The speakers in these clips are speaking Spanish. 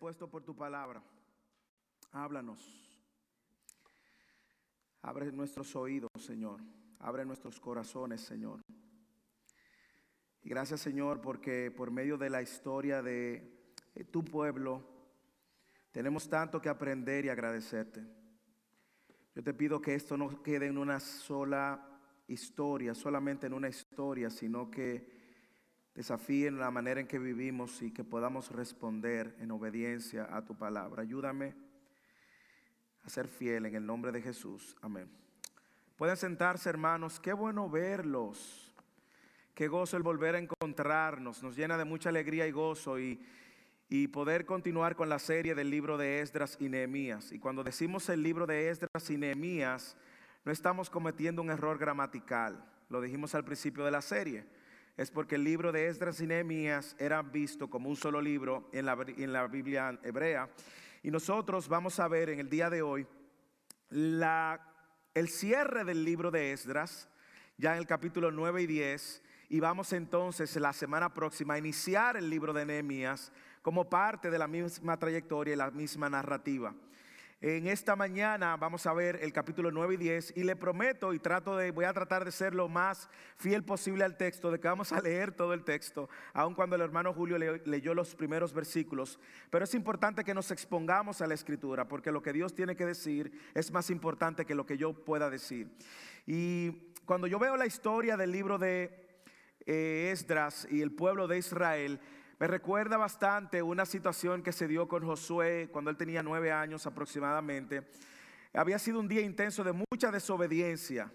dispuesto por tu palabra. Háblanos. Abre nuestros oídos, Señor. Abre nuestros corazones, Señor. Y gracias, Señor, porque por medio de la historia de tu pueblo, tenemos tanto que aprender y agradecerte. Yo te pido que esto no quede en una sola historia, solamente en una historia, sino que desafíen la manera en que vivimos y que podamos responder en obediencia a tu palabra. Ayúdame a ser fiel en el nombre de Jesús. Amén. Pueden sentarse, hermanos. Qué bueno verlos. Qué gozo el volver a encontrarnos. Nos llena de mucha alegría y gozo y, y poder continuar con la serie del libro de Esdras y Nehemías. Y cuando decimos el libro de Esdras y Nehemías, no estamos cometiendo un error gramatical. Lo dijimos al principio de la serie es porque el libro de Esdras y Nehemías era visto como un solo libro en la, en la Biblia hebrea. Y nosotros vamos a ver en el día de hoy el cierre del libro de Esdras, ya en el capítulo 9 y 10, y vamos entonces la semana próxima a iniciar el libro de Nehemías como parte de la misma trayectoria y la misma narrativa. En esta mañana vamos a ver el capítulo 9 y 10 y le prometo y trato de, voy a tratar de ser lo más fiel posible al texto, de que vamos a leer todo el texto, aun cuando el hermano Julio leyó los primeros versículos. Pero es importante que nos expongamos a la escritura, porque lo que Dios tiene que decir es más importante que lo que yo pueda decir. Y cuando yo veo la historia del libro de eh, Esdras y el pueblo de Israel, me recuerda bastante una situación que se dio con Josué cuando él tenía nueve años aproximadamente. Había sido un día intenso de mucha desobediencia,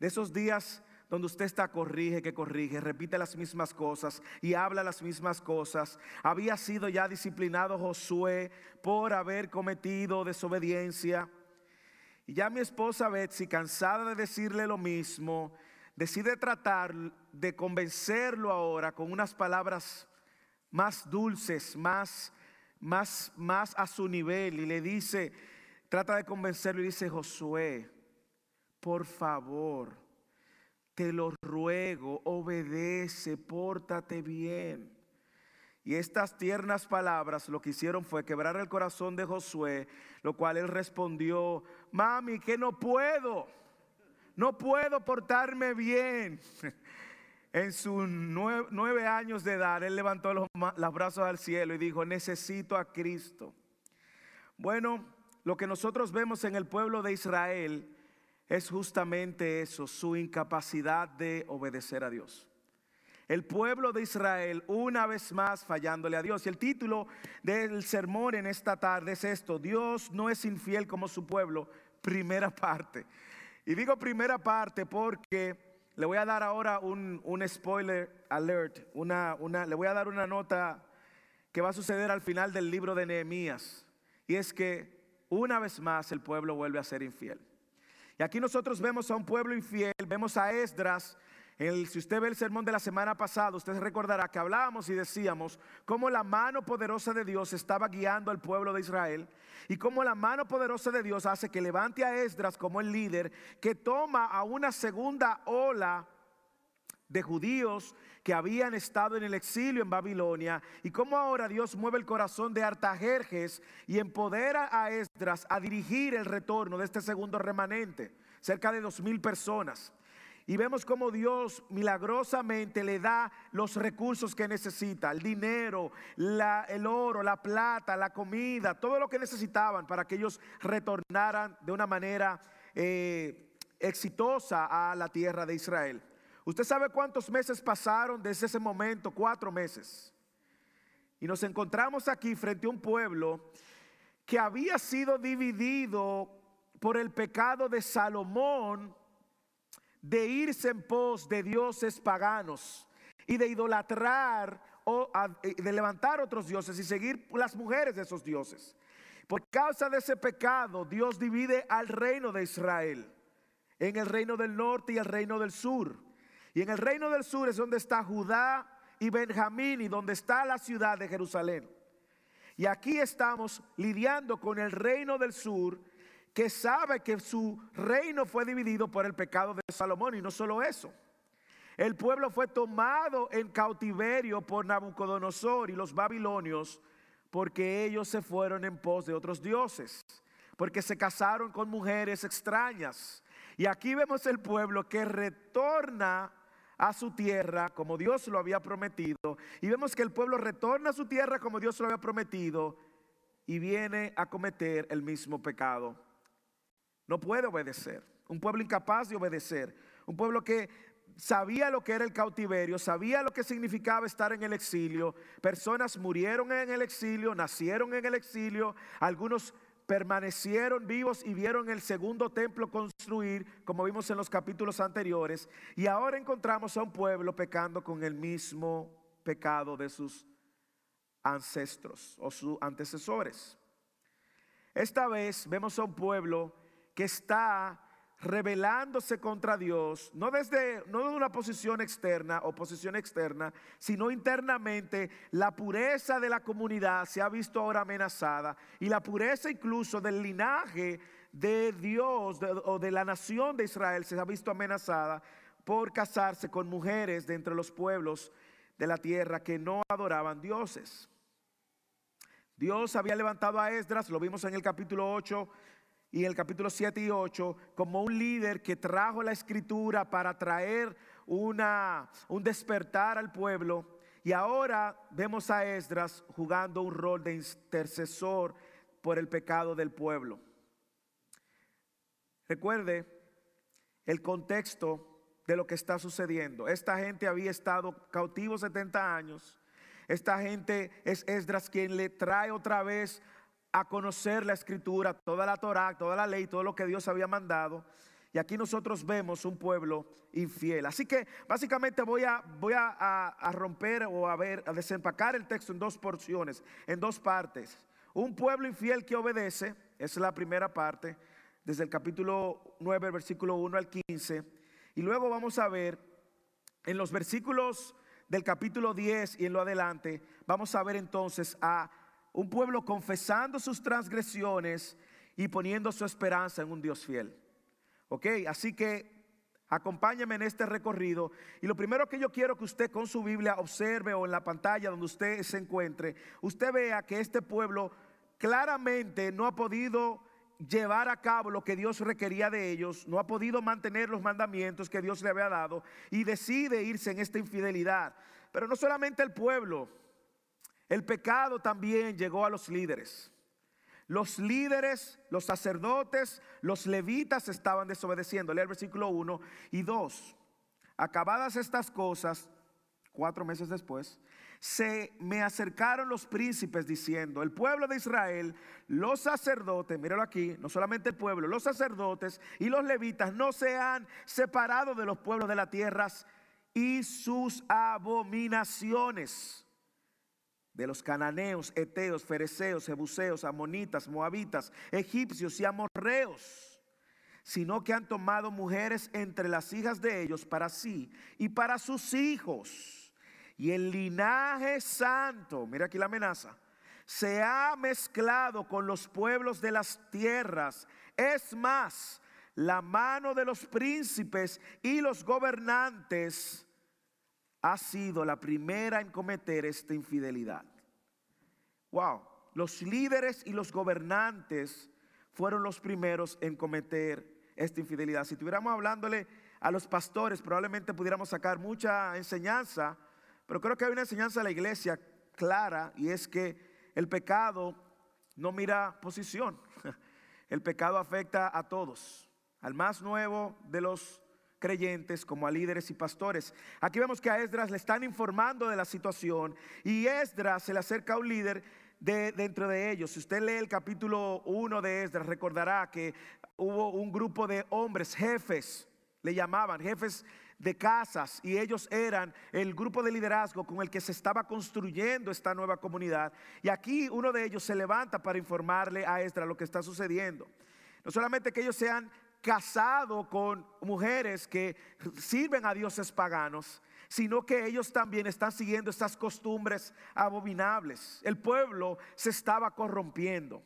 de esos días donde usted está corrige, que corrige, repite las mismas cosas y habla las mismas cosas. Había sido ya disciplinado Josué por haber cometido desobediencia. Y ya mi esposa Betsy, cansada de decirle lo mismo, decide tratar de convencerlo ahora con unas palabras más dulces, más, más, más a su nivel. Y le dice, trata de convencerlo y dice, Josué, por favor, te lo ruego, obedece, pórtate bien. Y estas tiernas palabras lo que hicieron fue quebrar el corazón de Josué, lo cual él respondió, mami, que no puedo, no puedo portarme bien. en sus nueve, años de edad, él levantó los, los brazos al cielo y dijo, necesito a Cristo. Bueno, lo que nosotros vemos en el pueblo de Israel es justamente eso, su incapacidad de obedecer a Dios. El pueblo de Israel una vez más fallándole a Dios. Y el título del sermón en esta tarde es esto, Dios no es infiel como su pueblo, primera parte. Y digo primera parte porque le voy a dar ahora un, spoiler alert, una, una, le voy a dar una nota que va a suceder al final del libro de Nehemías. Y es que una vez más el pueblo vuelve a ser infiel. Y aquí nosotros vemos a un pueblo infiel, vemos a Esdras si usted ve el sermón de la semana pasada, usted recordará que hablábamos y decíamos cómo la mano poderosa de Dios estaba guiando al pueblo de Israel y cómo la mano poderosa de Dios hace que levante a Esdras como el líder que toma a una segunda ola de judíos que habían estado en el exilio en Babilonia y cómo ahora Dios mueve el corazón de Artajerjes y empodera a Esdras a dirigir el retorno de este segundo remanente, cerca de dos mil personas. Y vemos cómo Dios milagrosamente le da los recursos que necesita, el dinero, el oro, la plata, la comida, todo lo que necesitaban para que ellos retornaran de una manera eh, exitosa a la tierra de Israel. ¿Usted sabe cuántos meses pasaron desde ese momento? Cuatro meses. Y nos encontramos aquí frente a un pueblo que había sido dividido por el pecado de Salomón de irse en pos de dioses paganos y de idolatrar o de levantar otros dioses y seguir las mujeres de esos dioses. Por causa de ese pecado, Dios divide al reino de Israel en el reino del norte y el reino del sur. Y en el reino del sur es donde está Judá y Benjamín y donde está la ciudad de Jerusalén. Y aquí estamos lidiando con el reino del sur que sabe que su reino fue dividido por el pecado de Salomón y no solo eso. El pueblo fue tomado en cautiverio por Nabucodonosor y los babilonios porque ellos se fueron en pos de otros dioses, porque se casaron con mujeres extrañas. Y aquí vemos el pueblo que retorna a su tierra como Dios lo había prometido. Y vemos que el pueblo retorna a su tierra como Dios lo había prometido y viene a cometer el mismo pecado. No puede obedecer. Un pueblo incapaz de obedecer. Un pueblo que sabía lo que era el cautiverio, sabía lo que significaba estar en el exilio. Personas murieron en el exilio, nacieron en el exilio, algunos permanecieron vivos y vieron el segundo templo construir, como vimos en los capítulos anteriores, y ahora encontramos a un pueblo pecando con el mismo pecado de sus ancestros o sus antecesores. Esta vez vemos a un pueblo que está rebelándose contra Dios, no desde no de una posición externa o posición externa, sino internamente, la pureza de la comunidad se ha visto ahora amenazada y la pureza incluso del linaje de Dios o de la nación de Israel se ha visto amenazada por casarse con mujeres de entre los pueblos de la tierra que no adoraban dioses. Dios había levantado a Esdras, lo vimos en el capítulo 8, y el capítulo 7 y 8 como un líder que trajo la escritura para traer una, un despertar al pueblo. Y ahora vemos a Esdras jugando un rol de intercesor por el pecado del pueblo. Recuerde el contexto de lo que está sucediendo. Esta gente había estado cautivo 70 años. Esta gente es Esdras quien le trae otra vez a conocer la escritura, toda la Torah, toda la ley, todo lo que Dios había mandado. Y aquí nosotros vemos un pueblo infiel. Así que básicamente voy a, voy a, romper o a ver, a desempacar el texto en dos porciones, en dos partes. Un pueblo infiel que obedece, es la primera parte, desde el capítulo 9, versículo 1 al 15. Y luego vamos a ver en los versículos del capítulo 10 y en lo adelante, vamos a ver entonces a un pueblo confesando sus transgresiones y poniendo su esperanza en un Dios fiel. Ok, así que acompáñame en este recorrido. Y lo primero que yo quiero que usted con su Biblia observe o en la pantalla donde usted se encuentre, usted vea que este pueblo claramente no ha podido llevar a cabo lo que Dios requería de ellos, no ha podido mantener los mandamientos que Dios le había dado y decide irse en esta infidelidad. Pero no solamente el pueblo, el pecado también llegó a los líderes. Los líderes, los sacerdotes, los levitas estaban desobedeciendo. Lea el versículo 1 y 2. Acabadas estas cosas, cuatro meses después, se me acercaron los príncipes diciendo, el pueblo de Israel, los sacerdotes, míralo aquí, no solamente el pueblo, los sacerdotes y los levitas no se han separado de los pueblos de las tierras y sus abominaciones de los cananeos, eteos, fereceos, jebuseos, amonitas, moabitas, egipcios y amorreos, sino que han tomado mujeres entre las hijas de ellos para sí y para sus hijos. Y el linaje santo, mira aquí la amenaza, se ha mezclado con los pueblos de las tierras. Es más, la mano de los príncipes y los gobernantes ha sido la primera en cometer esta infidelidad. Wow, los líderes y los gobernantes fueron los primeros en cometer esta infidelidad. Si estuviéramos hablándole a los pastores, probablemente pudiéramos sacar mucha enseñanza, pero creo que hay una enseñanza de la iglesia clara y es que el pecado no mira posición. El pecado afecta a todos, al más nuevo de los creyentes como a líderes y pastores. Aquí vemos que a Esdras le están informando de la situación y Esdras se le acerca a un líder de, dentro de ellos. Si usted lee el capítulo 1 de Esdras, recordará que hubo un grupo de hombres, jefes, le llamaban, jefes de casas y ellos eran el grupo de liderazgo con el que se estaba construyendo esta nueva comunidad. Y aquí uno de ellos se levanta para informarle a Esdras lo que está sucediendo. No solamente que ellos sean casado con mujeres que sirven a dioses paganos, sino que ellos también están siguiendo estas costumbres abominables. El pueblo se estaba corrompiendo.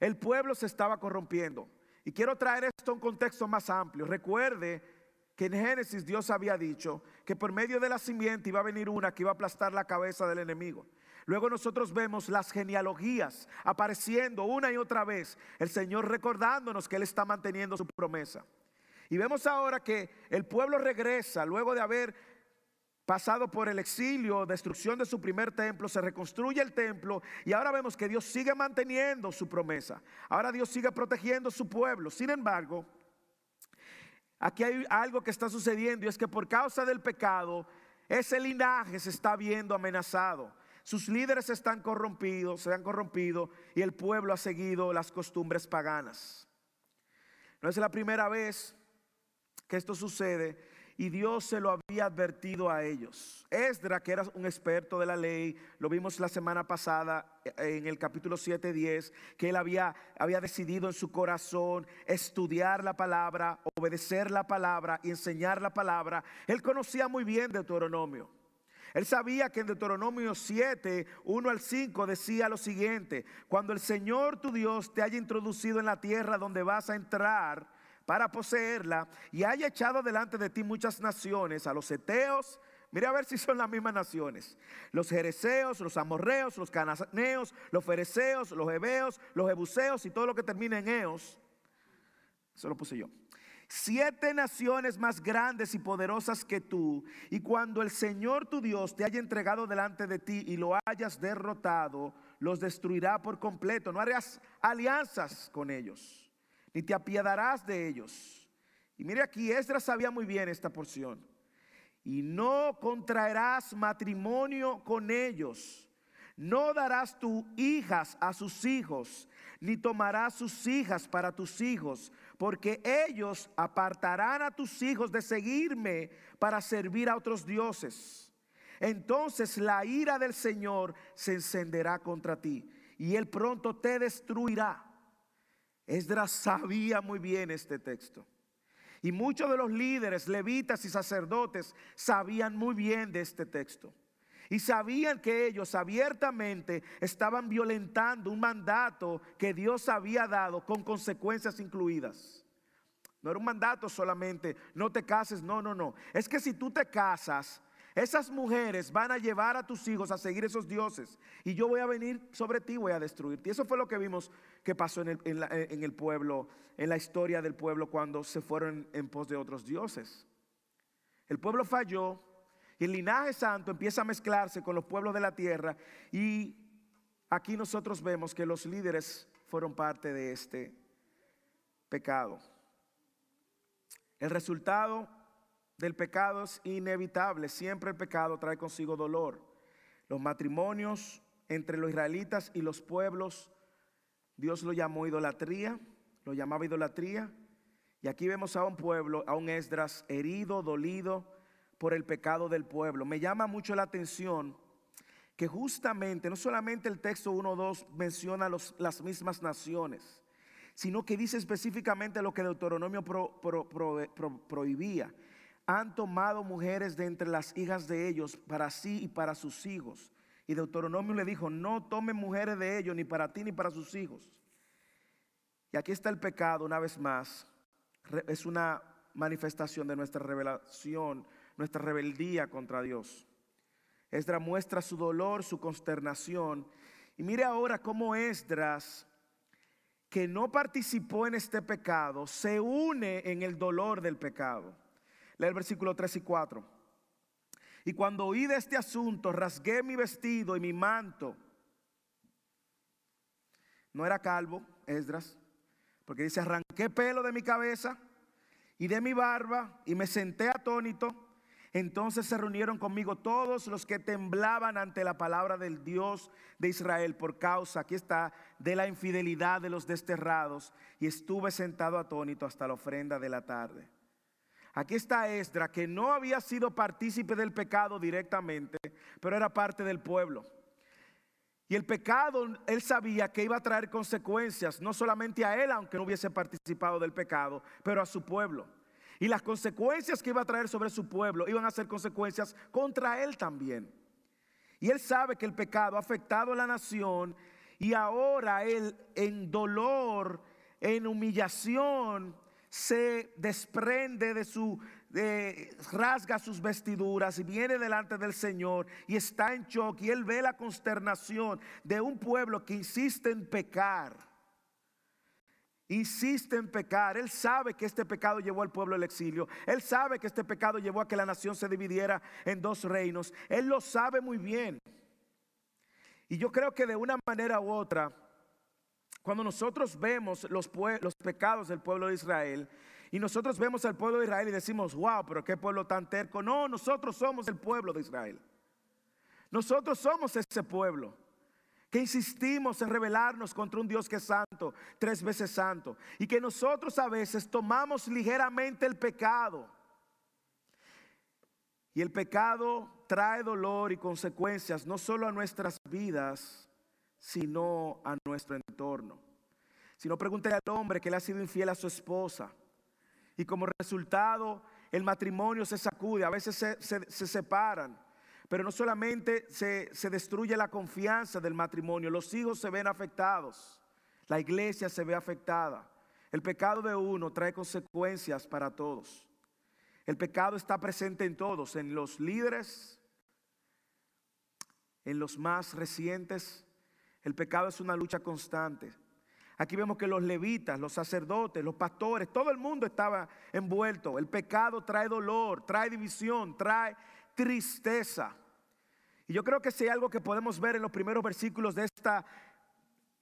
El pueblo se estaba corrompiendo. Y quiero traer esto a un contexto más amplio. Recuerde que en Génesis Dios había dicho que por medio de la simiente iba a venir una que iba a aplastar la cabeza del enemigo. Luego nosotros vemos las genealogías apareciendo una y otra vez. El Señor recordándonos que Él está manteniendo su promesa. Y vemos ahora que el pueblo regresa luego de haber pasado por el exilio, destrucción de su primer templo, se reconstruye el templo y ahora vemos que Dios sigue manteniendo su promesa. Ahora Dios sigue protegiendo su pueblo. Sin embargo, aquí hay algo que está sucediendo y es que por causa del pecado, ese linaje se está viendo amenazado. Sus líderes están corrompidos, se han corrompido y el pueblo ha seguido las costumbres paganas. No es la primera vez que esto sucede y Dios se lo había advertido a ellos. Esdra, que era un experto de la ley, lo vimos la semana pasada eh, en el capítulo 7, 10, que él había, había decidido en su corazón estudiar la palabra, obedecer la palabra y enseñar la palabra. Él conocía muy bien Deuteronomio. Él sabía que en Deuteronomio 7, 1 al 5 decía lo siguiente, cuando el Señor tu Dios te haya introducido en la tierra donde vas a entrar, para poseerla y haya echado delante de ti muchas naciones, a los eteos, mire a ver si son las mismas naciones, los jereceos, los amorreos, los cananeos, los fereceos, los hebeos, los ebuseos y todo lo que termina en eos, eso lo puse yo. Siete naciones más grandes y poderosas que tú, y cuando el Señor tu Dios te haya entregado delante de ti y lo hayas derrotado, los destruirá por completo. No harás alianzas con ellos ni te apiadarás de ellos. Y mire aquí, Esdras sabía muy bien esta porción. Y no contraerás matrimonio con ellos. No darás tus hijas a sus hijos, ni tomarás sus hijas para tus hijos, porque ellos apartarán a tus hijos de seguirme para servir a otros dioses. Entonces la ira del Señor se encenderá contra ti, y él pronto te destruirá. Esdras sabía muy bien este texto. Y muchos de los líderes, levitas y sacerdotes sabían muy bien de este texto. Y sabían que ellos abiertamente estaban violentando un mandato que Dios había dado con consecuencias incluidas. No era un mandato solamente, no te cases, no, no, no. Es que si tú te casas, esas mujeres van a llevar a tus hijos a seguir esos dioses. Y yo voy a venir sobre ti, voy a destruirte. Y eso fue lo que vimos que pasó en el, pueblo, en la historia del pueblo cuando se fueron en pos de otros dioses. El pueblo falló y el linaje santo empieza a mezclarse con los pueblos de la tierra. Y aquí nosotros vemos que los líderes fueron parte de este pecado. El resultado del pecado es inevitable. Siempre el pecado trae consigo dolor. Los matrimonios entre los israelitas y los pueblos, Dios lo llamó idolatría, lo llamaba idolatría. Y aquí vemos a un pueblo, a un Esdras herido, dolido por el pecado del pueblo. Me llama mucho la atención que justamente, no solamente el texto 1.2 menciona los, las mismas naciones, sino que dice específicamente lo que Deuteronomio prohibía han tomado mujeres de entre las hijas de ellos para sí y para sus hijos. Y Deuteronomio le dijo, no tomen mujeres de ellos ni para ti ni para sus hijos. Y aquí está el pecado una vez más. Es una manifestación de nuestra revelación, nuestra rebeldía contra Dios. Esdras muestra su dolor, su consternación. Y mire ahora cómo Esdras, que no participó en este pecado, se une en el dolor del pecado. Lee el versículo 3 y 4. Y cuando oí de este asunto, rasgué mi vestido y mi manto. No era calvo, Esdras, porque dice, arranqué pelo de mi cabeza y de mi barba y me senté atónito. Entonces se reunieron conmigo todos los que temblaban ante la palabra del Dios de Israel por causa, aquí está, de la infidelidad de los desterrados. Y estuve sentado atónito hasta la ofrenda de la tarde. Aquí está Esdra, que no había sido partícipe del pecado directamente, pero era parte del pueblo. Y el pecado, él sabía que iba a traer consecuencias, no solamente a él, aunque no hubiese participado del pecado, pero a su pueblo. Y las consecuencias que iba a traer sobre su pueblo iban a ser consecuencias contra él también. Y él sabe que el pecado ha afectado a la nación y ahora él en dolor, en humillación, se desprende de su, de, rasga sus vestiduras y viene delante del Señor y está en shock y él ve la consternación de un pueblo que insiste en pecar. Insiste en pecar. Él sabe que este pecado llevó al pueblo al exilio. Él sabe que este pecado llevó a que la nación se dividiera en dos reinos. Él lo sabe muy bien. Y yo creo que de una manera u otra, cuando nosotros vemos los, pecados del pueblo de Israel, y nosotros vemos al pueblo de Israel y decimos, wow, pero qué pueblo tan terco. No, nosotros somos el pueblo de Israel. Nosotros somos ese pueblo que insistimos en rebelarnos contra un Dios que es santo, tres veces santo, y que nosotros a veces tomamos ligeramente el pecado. Y el pecado trae dolor y consecuencias no solo a nuestras vidas, sino a nuestro entorno. Si no, pregúntale al hombre que le ha sido infiel a su esposa. Y como resultado, el matrimonio se sacude, a veces se, se separan. Pero no solamente se, se destruye la confianza del matrimonio, los hijos se ven afectados, la iglesia se ve afectada. El pecado de uno trae consecuencias para todos. El pecado está presente en todos, en los líderes, en los más recientes. El pecado es una lucha constante. Aquí vemos que los levitas, los sacerdotes, los pastores, todo el mundo estaba envuelto. El pecado trae dolor, trae división, trae tristeza. Y yo creo que si hay algo que podemos ver en los primeros versículos de esta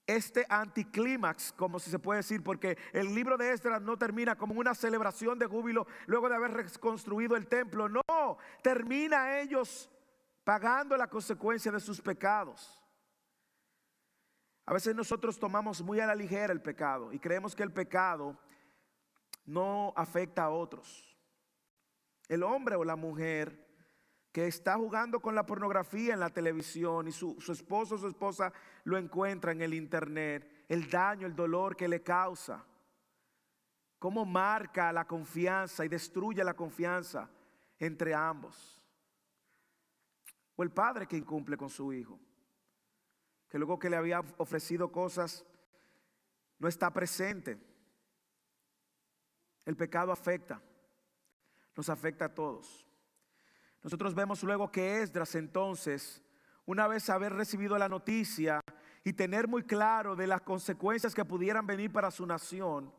este anticlímax, como si se puede decir, porque el libro de Esdras no termina como una celebración de júbilo luego de haber reconstruido el templo, no, termina ellos pagando la consecuencia de sus pecados. A veces nosotros tomamos muy a la ligera el pecado y creemos que el pecado no afecta a otros. El hombre o la mujer que está jugando con la pornografía en la televisión y su, esposo o su esposa lo encuentra en el internet, el daño, el dolor que le causa, cómo marca la confianza y destruye la confianza entre ambos. O el padre que incumple con su hijo, que luego que le había ofrecido cosas, no está presente. El pecado afecta, nos afecta a todos. Nosotros vemos luego que Esdras entonces, una vez haber recibido la noticia y tener muy claro de las consecuencias que pudieran venir para su nación,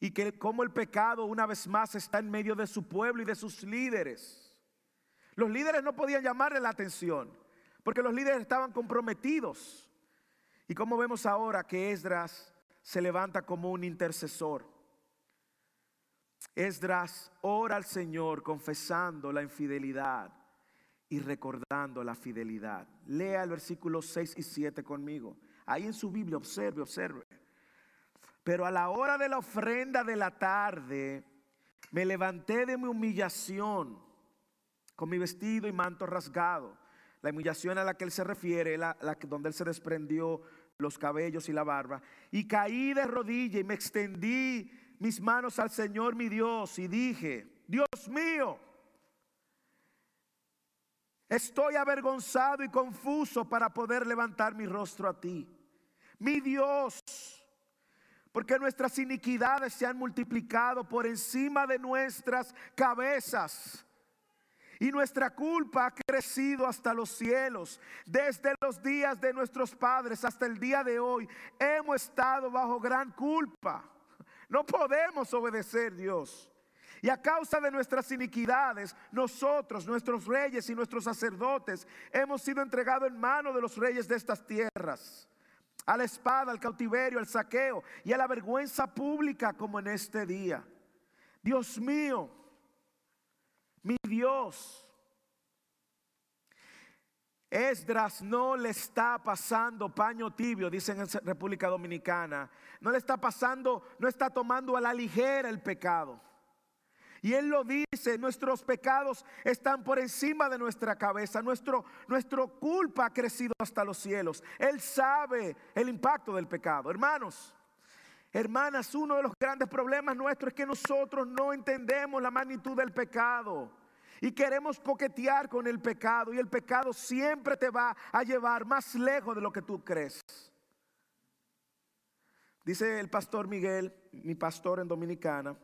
y que como el pecado una vez más está en medio de su pueblo y de sus líderes. Los líderes no podían llamarle la atención, porque los líderes estaban comprometidos. Y como vemos ahora que Esdras se levanta como un intercesor. Esdras ora al Señor confesando la infidelidad y recordando la fidelidad. Lea el versículo 6 y 7 conmigo. Ahí en su Biblia, observe, observe. Pero a la hora de la ofrenda de la tarde, me levanté de mi humillación con mi vestido y manto rasgado. La humillación a la que él se refiere, la, donde él se desprendió los cabellos y la barba. Y caí de rodilla y me extendí mis manos al Señor mi Dios y dije, Dios mío, estoy avergonzado y confuso para poder levantar mi rostro a ti. Mi Dios, porque nuestras iniquidades se han multiplicado por encima de nuestras cabezas. Y nuestra culpa ha crecido hasta los cielos. Desde los días de nuestros padres hasta el día de hoy hemos estado bajo gran culpa. No podemos obedecer Dios. Y a causa de nuestras iniquidades, nosotros, nuestros reyes y nuestros sacerdotes, hemos sido entregados en manos de los reyes de estas tierras. A la espada, al cautiverio, al saqueo y a la vergüenza pública como en este día. Dios mío, mi Dios. Esdras no le está pasando paño tibio, dicen en República Dominicana. No le está pasando, no está tomando a la ligera el pecado. Y él lo dice, nuestros pecados están por encima de nuestra cabeza, nuestro, nuestro culpa ha crecido hasta los cielos. Él sabe el impacto del pecado. Hermanos, hermanas, uno de los grandes problemas nuestros es que nosotros no entendemos la magnitud del pecado. Y queremos coquetear con el pecado y el pecado siempre te va a llevar más lejos de lo que tú crees. dice el pastor Miguel, mi pastor en Dominicana,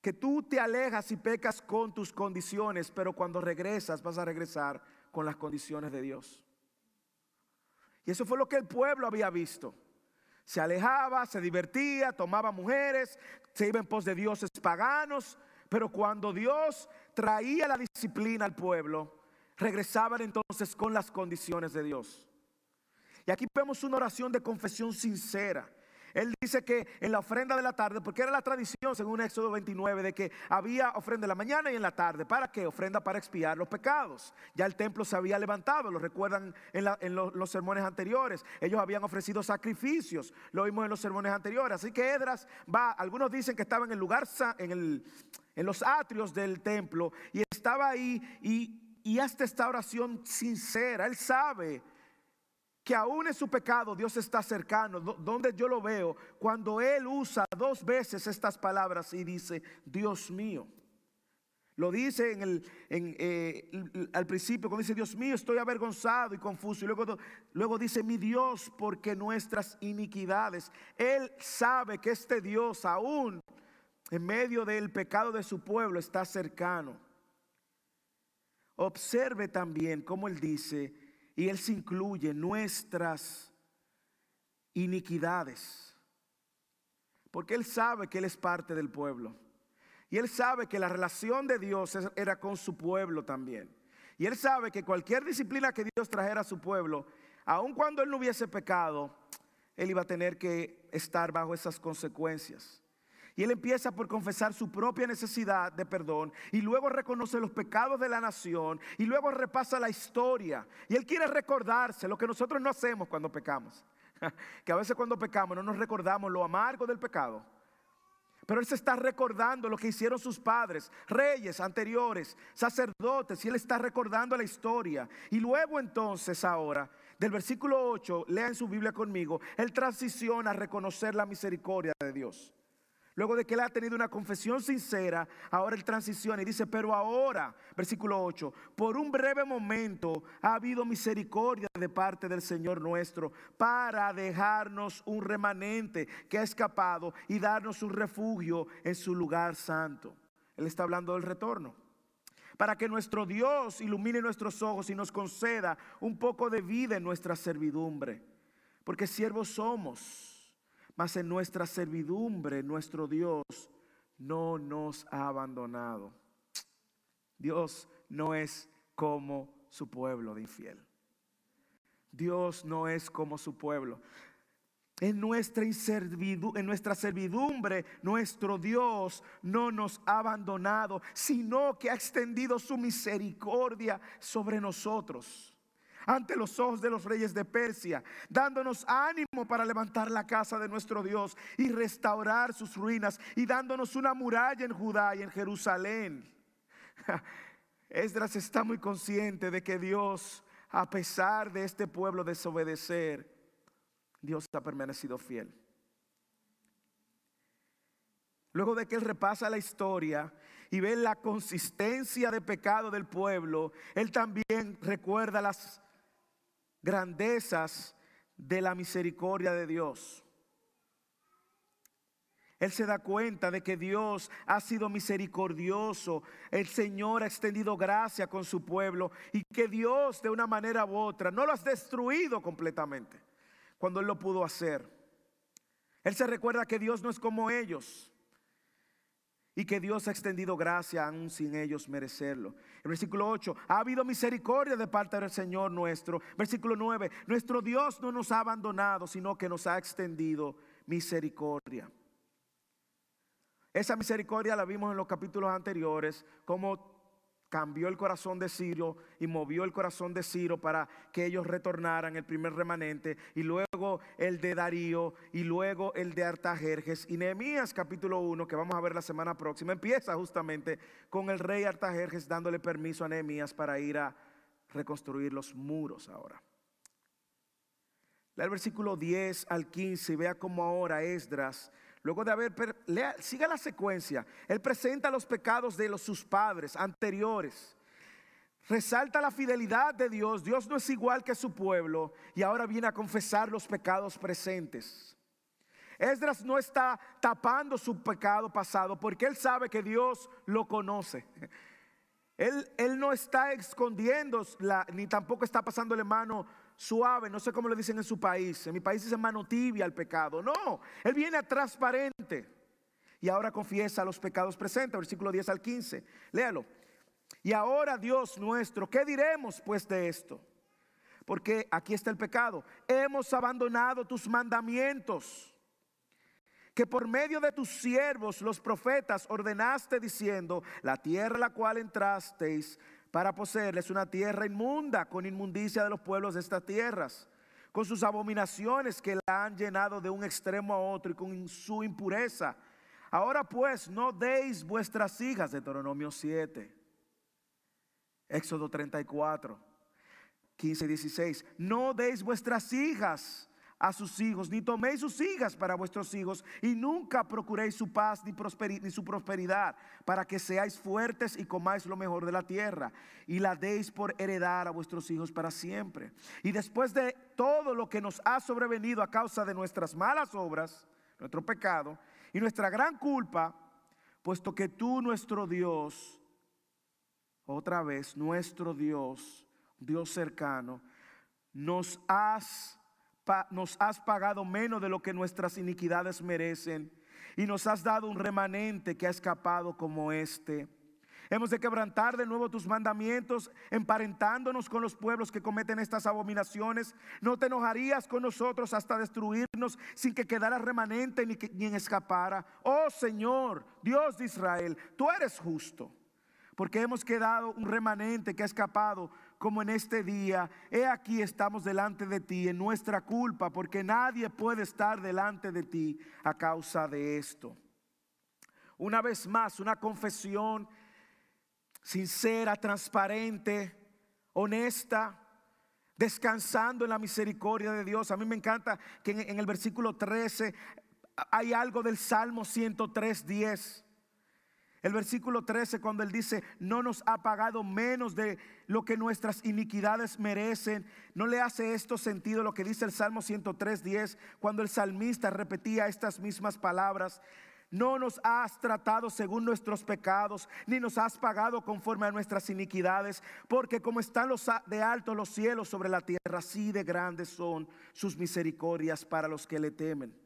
que tú te alejas y pecas con tus condiciones, pero cuando regresas vas a regresar con las condiciones de Dios. Y eso fue lo que el pueblo había visto. Se alejaba, se divertía, tomaba mujeres, se iba en pos de dioses paganos, pero cuando Dios traía la disciplina al pueblo, regresaban entonces con las condiciones de Dios. Y aquí vemos una oración de confesión sincera. Él dice que en la ofrenda de la tarde, porque era la tradición según Éxodo 29, de que había ofrenda en la mañana y en la tarde. ¿Para qué? Ofrenda para expiar los pecados. Ya el templo se había levantado, lo recuerdan en, los, sermones anteriores. Ellos habían ofrecido sacrificios, lo vimos en los sermones anteriores. Así que Edras va, algunos dicen que estaba en el lugar, en, en los atrios del templo y estaba ahí y, y hasta esta oración sincera. Él sabe que aún en su pecado Dios está cercano. Donde yo lo veo, cuando Él usa dos veces estas palabras y dice, Dios mío. Lo dice eh, al principio, cuando dice, Dios mío, estoy avergonzado y confuso. Y luego, luego dice, mi Dios, porque nuestras iniquidades. Él sabe que este Dios aún en medio del pecado de su pueblo está cercano. Observe también cómo Él dice, y Él se incluye nuestras iniquidades. Porque Él sabe que Él es parte del pueblo. Y Él sabe que la relación de Dios era con su pueblo también. Y Él sabe que cualquier disciplina que Dios trajera a su pueblo, aun cuando Él no hubiese pecado, Él iba a tener que estar bajo esas consecuencias. Y él empieza por confesar su propia necesidad de perdón y luego reconoce los pecados de la nación y luego repasa la historia. Y él quiere recordarse lo que nosotros no hacemos cuando pecamos. Que a veces cuando pecamos no nos recordamos lo amargo del pecado. Pero él se está recordando lo que hicieron sus padres, reyes anteriores, sacerdotes, y él está recordando la historia. Y luego entonces ahora, del versículo 8, lea en su Biblia conmigo, él transiciona a reconocer la misericordia de Dios. Luego de que él ha tenido una confesión sincera, ahora él transiciona y dice, pero ahora, versículo 8, por un breve momento ha habido misericordia de parte del Señor nuestro para dejarnos un remanente que ha escapado y darnos un refugio en su lugar santo. Él está hablando del retorno. Para que nuestro Dios ilumine nuestros ojos y nos conceda un poco de vida en nuestra servidumbre. Porque siervos somos mas en nuestra servidumbre nuestro Dios no nos ha abandonado. Dios no es como su pueblo de infiel. Dios no es como su pueblo. En nuestra, en nuestra servidumbre, nuestro Dios no nos ha abandonado, sino que ha extendido su misericordia sobre nosotros ante los ojos de los reyes de Persia, dándonos ánimo para levantar la casa de nuestro Dios y restaurar sus ruinas y dándonos una muralla en Judá y en Jerusalén. Esdras está muy consciente de que Dios, a pesar de este pueblo desobedecer, Dios ha permanecido fiel. Luego de que él repasa la historia y ve la consistencia de pecado del pueblo, él también recuerda las grandezas de la misericordia de Dios. Él se da cuenta de que Dios ha sido misericordioso, el Señor ha extendido gracia con su pueblo y que Dios de una manera u otra no lo has destruido completamente cuando Él lo pudo hacer. Él se recuerda que Dios no es como ellos y que Dios ha extendido gracia aún sin ellos merecerlo. El versículo 8, ha habido misericordia de parte del Señor nuestro. Versículo 9, nuestro Dios no nos ha abandonado, sino que nos ha extendido misericordia. Esa misericordia la vimos en los capítulos anteriores, como cambió el corazón de Ciro y movió el corazón de Ciro para que ellos retornaran el primer remanente y luego el de Darío y luego el de Artajerjes y Nehemías capítulo 1 que vamos a ver la semana próxima empieza justamente con el rey Artajerjes dándole permiso a Nehemías para ir a reconstruir los muros ahora. Lea el versículo 10 al 15 y vea cómo ahora Esdras Luego de haber, siga la secuencia. Él presenta los pecados de los, sus padres anteriores. Resalta la fidelidad de Dios. Dios no es igual que su pueblo. Y ahora viene a confesar los pecados presentes. Esdras no está tapando su pecado pasado porque él sabe que Dios lo conoce. Él, él no está escondiendo ni tampoco está pasándole mano suave, no sé cómo le dicen en su país. En mi país es mano tibia al pecado. No, él viene a transparente y ahora confiesa los pecados presentes, versículo 10 al 15. Léalo. Y ahora, Dios nuestro, ¿qué diremos pues de esto? Porque aquí está el pecado. Hemos abandonado tus mandamientos que por medio de tus siervos, los profetas, ordenaste diciendo, la tierra a la cual entrasteis para poseerla es una tierra inmunda, con inmundicia de los pueblos de estas tierras, con sus abominaciones que la han llenado de un extremo a otro y con su impureza. Ahora pues, no deis vuestras hijas, Deuteronomio 7, Éxodo 34, 15 y 16, no deis vuestras hijas a sus hijos, ni toméis sus hijas para vuestros hijos, y nunca procuréis su paz ni, su prosperidad, para que seáis fuertes y comáis lo mejor de la tierra, y la deis por heredar a vuestros hijos para siempre. Y después de todo lo que nos ha sobrevenido a causa de nuestras malas obras, nuestro pecado, y nuestra gran culpa, puesto que tú, nuestro Dios, otra vez, nuestro Dios, Dios cercano, nos has nos has pagado menos de lo que nuestras iniquidades merecen y nos has dado un remanente que ha escapado como este. Hemos de quebrantar de nuevo tus mandamientos, emparentándonos con los pueblos que cometen estas abominaciones. No te enojarías con nosotros hasta destruirnos sin que quedara remanente ni, que, ni escapara. Oh Señor, Dios de Israel, tú eres justo, porque hemos quedado un remanente que ha escapado como en este día, he aquí estamos delante de ti en nuestra culpa, porque nadie puede estar delante de ti a causa de esto. Una vez más, una confesión sincera, transparente, honesta, descansando en la misericordia de Dios. A mí me encanta que en, el versículo 13 hay algo del Salmo 103, 10 el versículo 13 cuando él dice, no nos ha pagado menos de lo que nuestras iniquidades merecen. No le hace esto sentido lo que dice el Salmo 103, 10, cuando el salmista repetía estas mismas palabras. No nos has tratado según nuestros pecados, ni nos has pagado conforme a nuestras iniquidades, porque como están los de alto los cielos sobre la tierra, así de grandes son sus misericordias para los que le temen.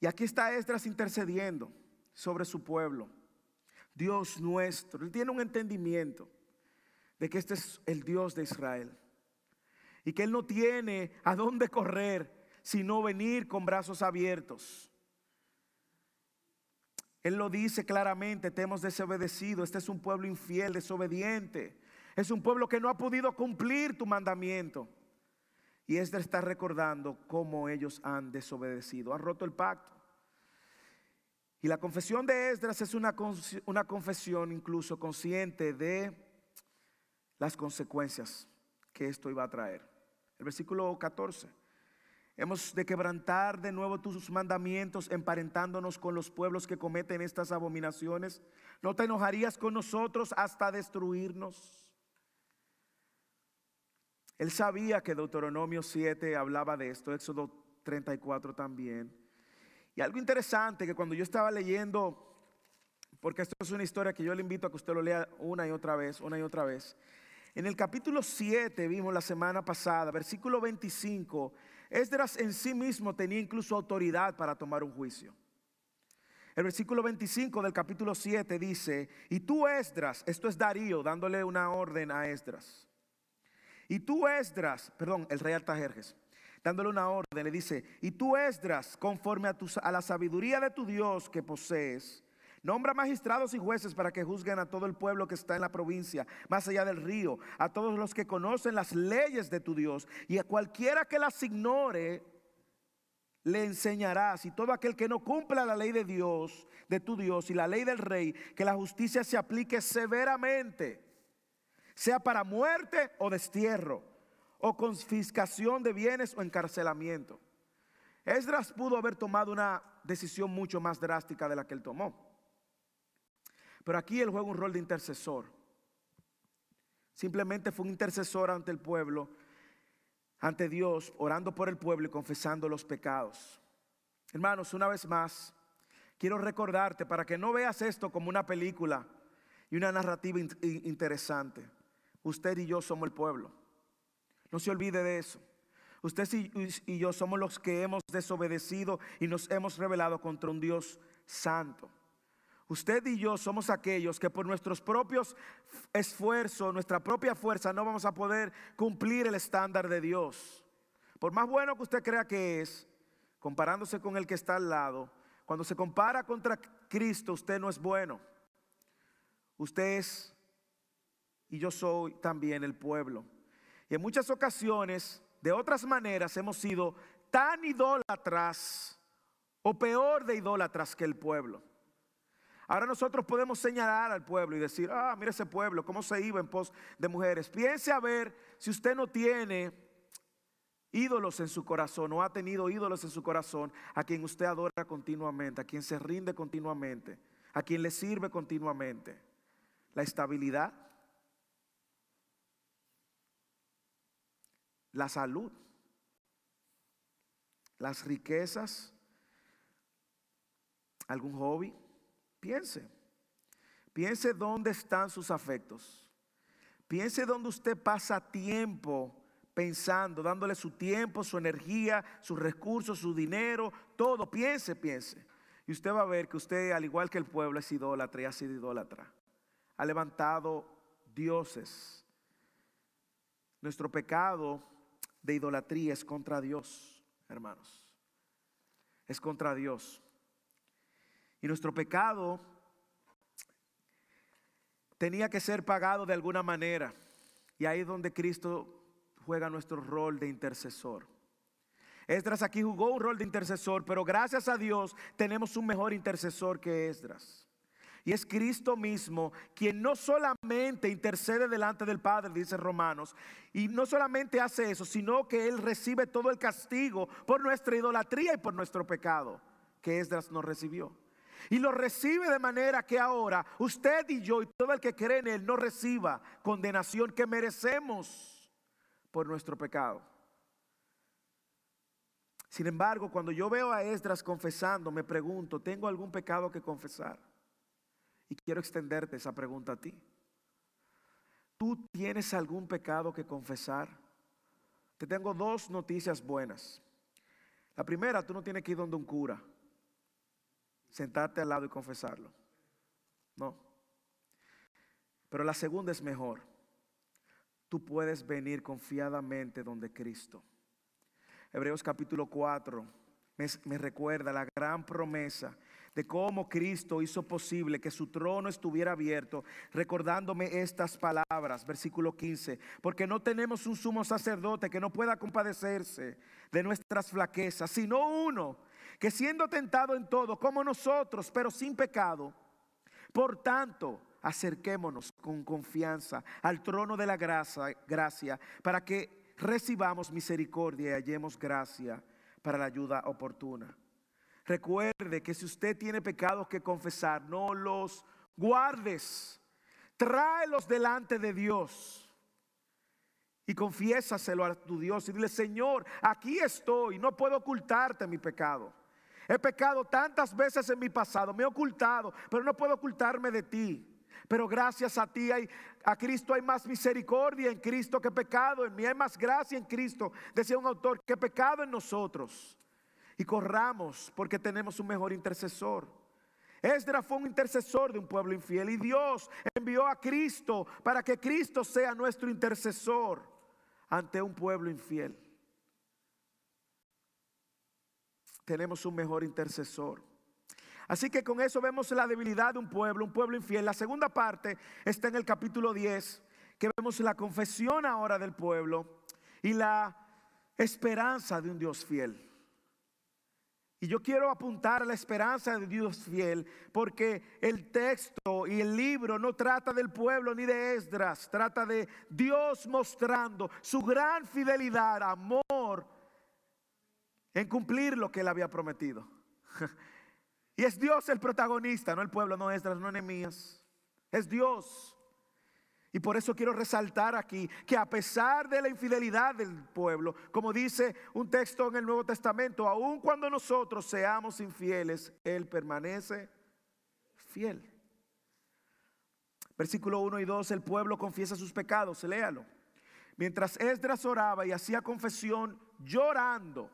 Y aquí está Esdras intercediendo sobre su pueblo. Dios nuestro. Él tiene un entendimiento de que este es el Dios de Israel. Y que Él no tiene a dónde correr, sino venir con brazos abiertos. Él lo dice claramente, te hemos desobedecido. Este es un pueblo infiel, desobediente. Es un pueblo que no ha podido cumplir tu mandamiento. Y este está recordando cómo ellos han desobedecido, han roto el pacto. Y la confesión de Esdras es una, una confesión incluso consciente de las consecuencias que esto iba a traer. El versículo 14. Hemos de quebrantar de nuevo tus mandamientos, emparentándonos con los pueblos que cometen estas abominaciones. ¿No te enojarías con nosotros hasta destruirnos? Él sabía que Deuteronomio 7 hablaba de esto, Éxodo 34 también. Y algo interesante que cuando yo estaba leyendo, porque esto es una historia que yo le invito a que usted lo lea una y otra vez, una y otra vez. En el capítulo 7 vimos la semana pasada, versículo 25, Esdras en sí mismo tenía incluso autoridad para tomar un juicio. El versículo 25 del capítulo 7 dice, y tú Esdras, esto es Darío dándole una orden a Esdras. Y tú Esdras, perdón, el rey Altajerjes dándole una orden, le dice, y tú Esdras, conforme a, a la sabiduría de tu Dios que posees, Nombra magistrados y jueces para que juzguen a todo el pueblo que está en la provincia, más allá del río, a todos los que conocen las leyes de tu Dios, y a cualquiera que las ignore, le enseñarás. Y todo aquel que no cumpla la ley de Dios, de tu Dios, y la ley del rey, que la justicia se aplique severamente, sea para muerte o destierro o confiscación de bienes o encarcelamiento. Esdras pudo haber tomado una decisión mucho más drástica de la que él tomó. Pero aquí él juega un rol de intercesor. Simplemente fue un intercesor ante el pueblo, ante Dios, orando por el pueblo y confesando los pecados. Hermanos, una vez más, quiero recordarte para que no veas esto como una película y una narrativa interesante. Usted y yo somos el pueblo. No se olvide de eso. Usted y yo somos los que hemos desobedecido y nos hemos rebelado contra un Dios santo. Usted y yo somos aquellos que por nuestros propios esfuerzos, nuestra propia fuerza, no vamos a poder cumplir el estándar de Dios. Por más bueno que usted crea que es, comparándose con el que está al lado, cuando se compara contra Cristo, usted no es bueno. Usted es, y yo soy también el pueblo. Y en muchas ocasiones, de otras maneras, hemos sido tan idólatras o peor de idólatras que el pueblo. Ahora nosotros podemos señalar al pueblo y decir, ah, mire ese pueblo, cómo se iba en pos de mujeres. Piense a ver si usted no tiene ídolos en su corazón o ha tenido ídolos en su corazón a quien usted adora continuamente, a quien se rinde continuamente, a quien le sirve continuamente. La estabilidad, la salud, las riquezas, algún hobby Piense. Piense dónde están sus afectos. Piense dónde usted pasa tiempo pensando, dándole su tiempo, su energía, sus recursos, su dinero, todo. Piense, piense. Y usted va a ver que usted, al igual que el pueblo, es idólatra y ha sido idólatra. Ha levantado dioses. Nuestro pecado de idolatría es contra Dios, hermanos. Es contra Dios. Y nuestro pecado tenía que ser pagado de alguna manera. Y ahí es donde Cristo juega nuestro rol de intercesor. Esdras aquí jugó un rol de intercesor, pero gracias a Dios tenemos un mejor intercesor que Esdras. Y es Cristo mismo quien no solamente intercede delante del Padre, dice Romanos, y no solamente hace eso, sino que Él recibe todo el castigo por nuestra idolatría y por nuestro pecado que Esdras nos recibió. Y lo recibe de manera que ahora usted y yo y todo el que cree en Él no reciba condenación que merecemos por nuestro pecado. Sin embargo, cuando yo veo a Esdras confesando, me pregunto, ¿tengo algún pecado que confesar? Y quiero extenderte esa pregunta a ti. ¿Tú tienes algún pecado que confesar? Te tengo dos noticias buenas. La primera, tú no tienes que ir donde un cura sentarte al lado y confesarlo. No. Pero la segunda es mejor. Tú puedes venir confiadamente donde Cristo. Hebreos capítulo 4 me, me, recuerda la gran promesa de cómo Cristo hizo posible que su trono estuviera abierto, recordándome estas palabras, versículo 15, porque no tenemos un sumo sacerdote que no pueda compadecerse de nuestras flaquezas, sino uno que siendo tentado en todo, como nosotros, pero sin pecado, por tanto, acerquémonos con confianza al trono de la gracia, gracia para que recibamos misericordia y hallemos gracia para la ayuda oportuna. Recuerde que si usted tiene pecados que confesar, no los guardes. Tráelos delante de Dios y confiésaselo a tu Dios y dile, Señor, aquí estoy, no puedo ocultarte mi pecado. He pecado tantas veces en mi pasado, me he ocultado, pero no puedo ocultarme de ti. Pero gracias a ti, a Cristo hay más misericordia en Cristo que pecado en mí. Hay más gracia en Cristo, decía un autor, que pecado en nosotros. Y corramos porque tenemos un mejor intercesor. Esdras fue un intercesor de un pueblo infiel y Dios envió a Cristo para que Cristo sea nuestro intercesor ante un pueblo infiel. tenemos un mejor intercesor. Así que con eso vemos la debilidad de un pueblo, un pueblo infiel. La segunda parte está en el capítulo 10, que vemos la confesión ahora del pueblo y la esperanza de un Dios fiel. Y yo quiero apuntar a la esperanza de Dios fiel, porque el texto y el libro no trata del pueblo ni de Esdras, trata de Dios mostrando su gran fidelidad, amor en cumplir lo que él había prometido. y es Dios el protagonista, no el pueblo, no es no enemías. Es Dios. Y por eso quiero resaltar aquí que a pesar de la infidelidad del pueblo, como dice un texto en el Nuevo Testamento, aun cuando nosotros seamos infieles, Él permanece fiel. Versículo 1 y 2, el pueblo confiesa sus pecados, léalo. Mientras Esdras oraba y hacía confesión llorando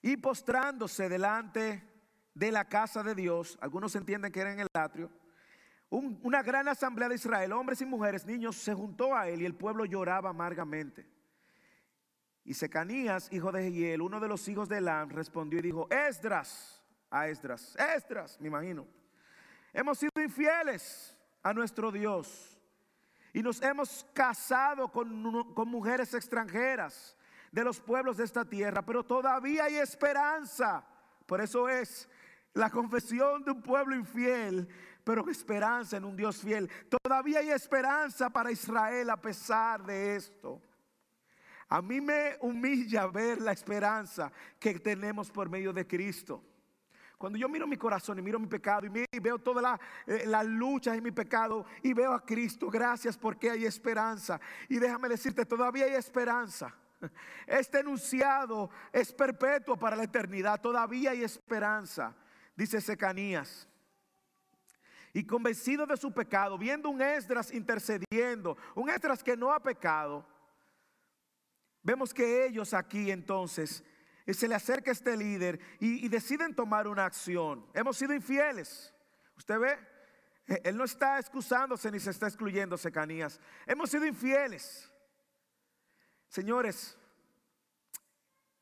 y postrándose delante de la casa de Dios, algunos entienden que era en el atrio, una gran asamblea de Israel, hombres y mujeres, niños, se juntó a él y el pueblo lloraba amargamente. Y Secanías, hijo de Jehiel, uno de los hijos de Elam, respondió y dijo, Esdras, a Esdras, Esdras, me imagino, hemos sido infieles a nuestro Dios y nos hemos casado con, con mujeres extranjeras de los pueblos de esta tierra, pero todavía hay esperanza. Por eso es la confesión de un pueblo infiel pero esperanza en un Dios fiel. Todavía hay esperanza para Israel a pesar de esto. A mí me humilla ver la esperanza que tenemos por medio de Cristo. Cuando yo miro mi corazón y miro mi pecado y, veo todas las eh, la luchas en mi pecado y veo a Cristo, gracias porque hay esperanza. Y déjame decirte, todavía hay esperanza. Este enunciado es perpetuo para la eternidad, todavía hay esperanza, dice Secanías y convencido de su pecado, viendo un Esdras intercediendo, un Esdras que no ha pecado, vemos que ellos aquí entonces eh, se le acerca este líder y, y deciden tomar una acción. Hemos sido infieles. Usted ve, eh, él no está excusándose ni se está excluyendo, Secanías. Hemos sido infieles. Señores,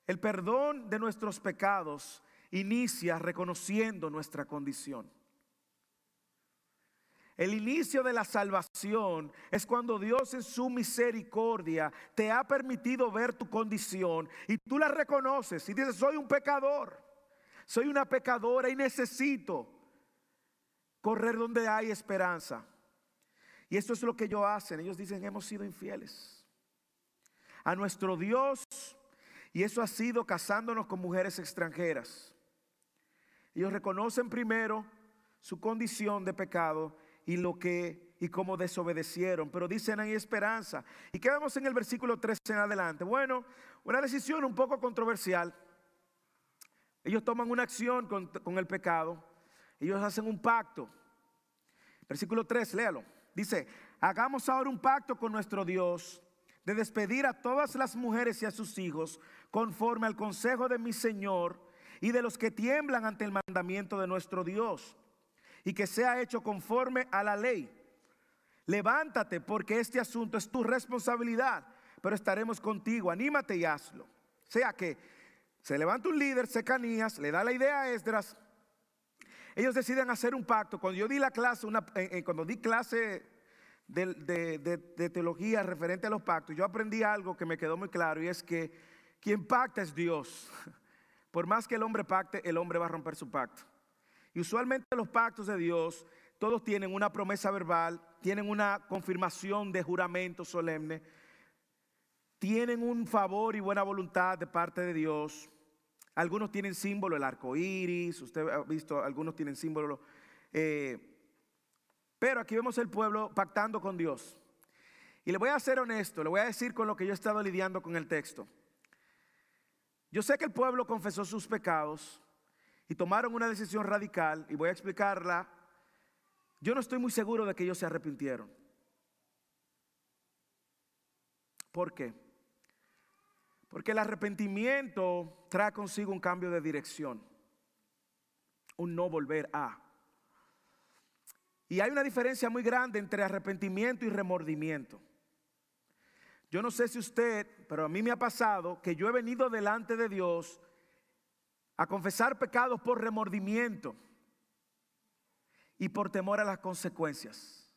el perdón de nuestros pecados inicia reconociendo nuestra condición. El inicio de la salvación es cuando Dios en su misericordia te ha permitido ver tu condición y tú la reconoces y dices, soy un pecador, soy una pecadora y necesito correr donde hay esperanza. Y esto es lo que ellos hacen. Ellos dicen, hemos sido infieles a nuestro Dios y eso ha sido casándonos con mujeres extranjeras. Ellos reconocen primero su condición de pecado y lo que y cómo desobedecieron, pero dicen hay esperanza. ¿Y qué vemos en el versículo 13 en adelante? Bueno, una decisión un poco controversial. Ellos toman una acción con, con el pecado, ellos hacen un pacto. Versículo 3, léalo. Dice, hagamos ahora un pacto con nuestro Dios de despedir a todas las mujeres y a sus hijos conforme al consejo de mi Señor y de los que tiemblan ante el mandamiento de nuestro Dios y que sea hecho conforme a la ley. Levántate porque este asunto es tu responsabilidad, pero estaremos contigo. Anímate y hazlo. Sea que se levanta un líder, Secanías, le da la idea a Esdras. Ellos deciden hacer un pacto. Cuando yo di la clase, eh, eh, cuando di clase de, teología referente a los pactos, yo aprendí algo que me quedó muy claro y es que quien pacta es Dios. Por más que el hombre pacte, el hombre va a romper su pacto. Y usualmente los pactos de Dios, todos tienen una promesa verbal, tienen una confirmación de juramento solemne, tienen un favor y buena voluntad de parte de Dios. Algunos tienen símbolo, el arco iris, usted ha visto, algunos tienen símbolo. Eh, pero aquí vemos el pueblo pactando con Dios. Y le voy a ser honesto, le voy a decir con lo que yo he estado lidiando con el texto. Yo sé que el pueblo confesó sus pecados, y tomaron una decisión radical, y voy a explicarla, yo no estoy muy seguro de que ellos se arrepintieron. ¿Por qué? Porque el arrepentimiento trae consigo un cambio de dirección, un no volver a. Y hay una diferencia muy grande entre arrepentimiento y remordimiento. Yo no sé si usted, pero a mí me ha pasado que yo he venido delante de Dios a confesar pecados por remordimiento y por temor a las consecuencias,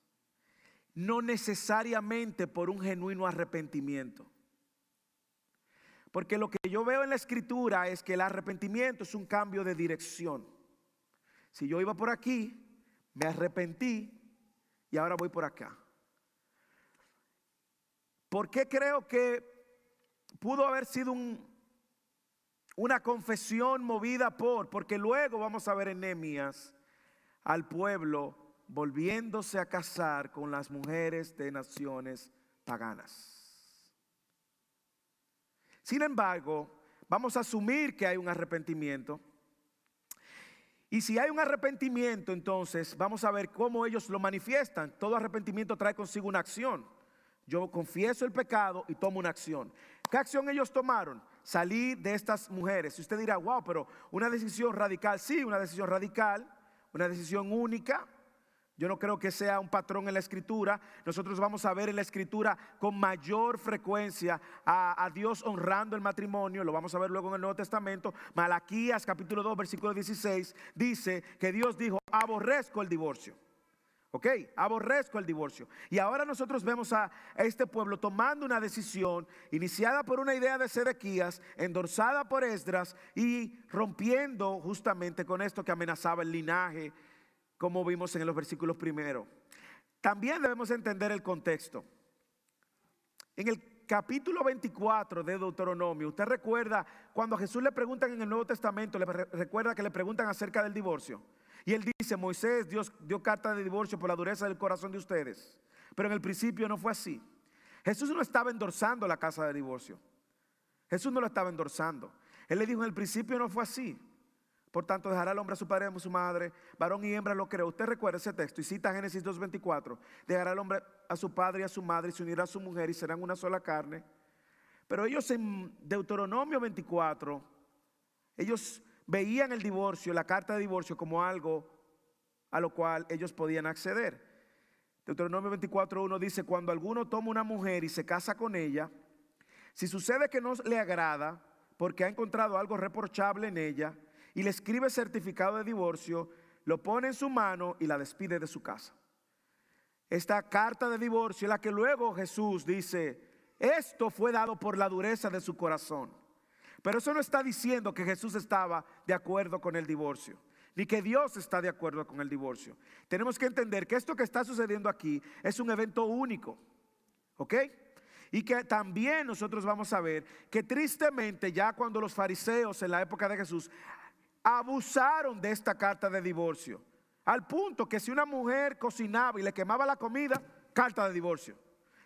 no necesariamente por un genuino arrepentimiento. Porque lo que yo veo en la escritura es que el arrepentimiento es un cambio de dirección. Si yo iba por aquí, me arrepentí y ahora voy por acá. ¿Por qué creo que pudo haber sido un, una confesión movida por, porque luego vamos a ver en al pueblo volviéndose a casar con las mujeres de naciones paganas. Sin embargo, vamos a asumir que hay un arrepentimiento. Y si hay un arrepentimiento, entonces vamos a ver cómo ellos lo manifiestan. Todo arrepentimiento trae consigo una acción. Yo confieso el pecado y tomo una acción. ¿Qué acción ellos tomaron? Salir de estas mujeres. Y usted dirá, wow, pero una decisión radical. Sí, una decisión radical, una decisión única. Yo no creo que sea un patrón en la escritura. Nosotros vamos a ver en la escritura con mayor frecuencia a, a, Dios honrando el matrimonio. Lo vamos a ver luego en el Nuevo Testamento. Malaquías capítulo 2 versículo 16 dice que Dios dijo, aborrezco el divorcio. Ok, aborrezco el divorcio. Y ahora nosotros vemos a este pueblo tomando una decisión iniciada por una idea de Sedequías, endorsada por Esdras y rompiendo justamente con esto que amenazaba el linaje, como vimos en los versículos primeros. También debemos entender el contexto. En el capítulo 24 de Deuteronomio, usted recuerda cuando a Jesús le preguntan en el Nuevo Testamento, le recuerda que le preguntan acerca del divorcio. Y él dice, Moisés Dios dio carta de divorcio por la dureza del corazón de ustedes. Pero en el principio no fue así. Jesús no estaba endorsando la casa de divorcio. Jesús no lo estaba endorsando. Él le dijo, en el principio no fue así. Por tanto, dejará al hombre a su padre y a su madre, varón y hembra lo creó. Usted recuerda ese texto y cita Génesis 2.24. Dejará al hombre a su padre y a su madre y se unirá a su mujer y serán una sola carne. Pero ellos en Deuteronomio 24, ellos veían el divorcio, la carta de divorcio, como algo a lo cual ellos podían acceder. Deuteronomio 24.1 dice, cuando alguno toma una mujer y se casa con ella, si sucede que no le agrada, porque ha encontrado algo reprochable en ella, y le escribe certificado de divorcio, lo pone en su mano y la despide de su casa. Esta carta de divorcio la que luego Jesús dice, esto fue dado por la dureza de su corazón. Pero eso no está diciendo que Jesús estaba de acuerdo con el divorcio, ni que Dios está de acuerdo con el divorcio. Tenemos que entender que esto que está sucediendo aquí es un evento único, ¿ok? Y que también nosotros vamos a ver que tristemente ya cuando los fariseos en la época de Jesús abusaron de esta carta de divorcio, al punto que si una mujer cocinaba y le quemaba la comida, carta de divorcio.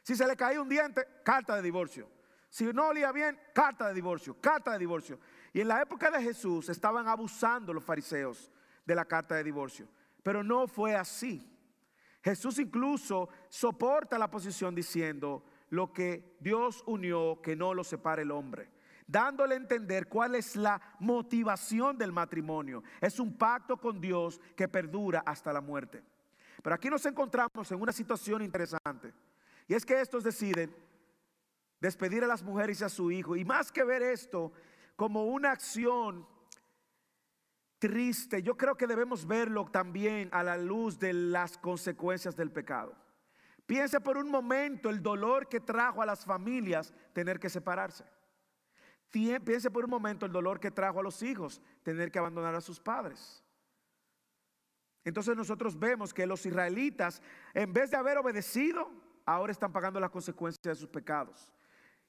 Si se le caía un diente, carta de divorcio. Si no olía bien, carta de divorcio, carta de divorcio. Y en la época de Jesús estaban abusando los fariseos de la carta de divorcio. Pero no fue así. Jesús incluso soporta la posición diciendo, lo que Dios unió, que no lo separe el hombre. Dándole a entender cuál es la motivación del matrimonio. Es un pacto con Dios que perdura hasta la muerte. Pero aquí nos encontramos en una situación interesante. Y es que estos deciden despedir a las mujeres y a su hijo. Y más que ver esto como una acción triste, yo creo que debemos verlo también a la luz de las consecuencias del pecado. Piense por un momento el dolor que trajo a las familias tener que separarse. Piense por un momento el dolor que trajo a los hijos tener que abandonar a sus padres. Entonces nosotros vemos que los israelitas, en vez de haber obedecido, ahora están pagando las consecuencias de sus pecados.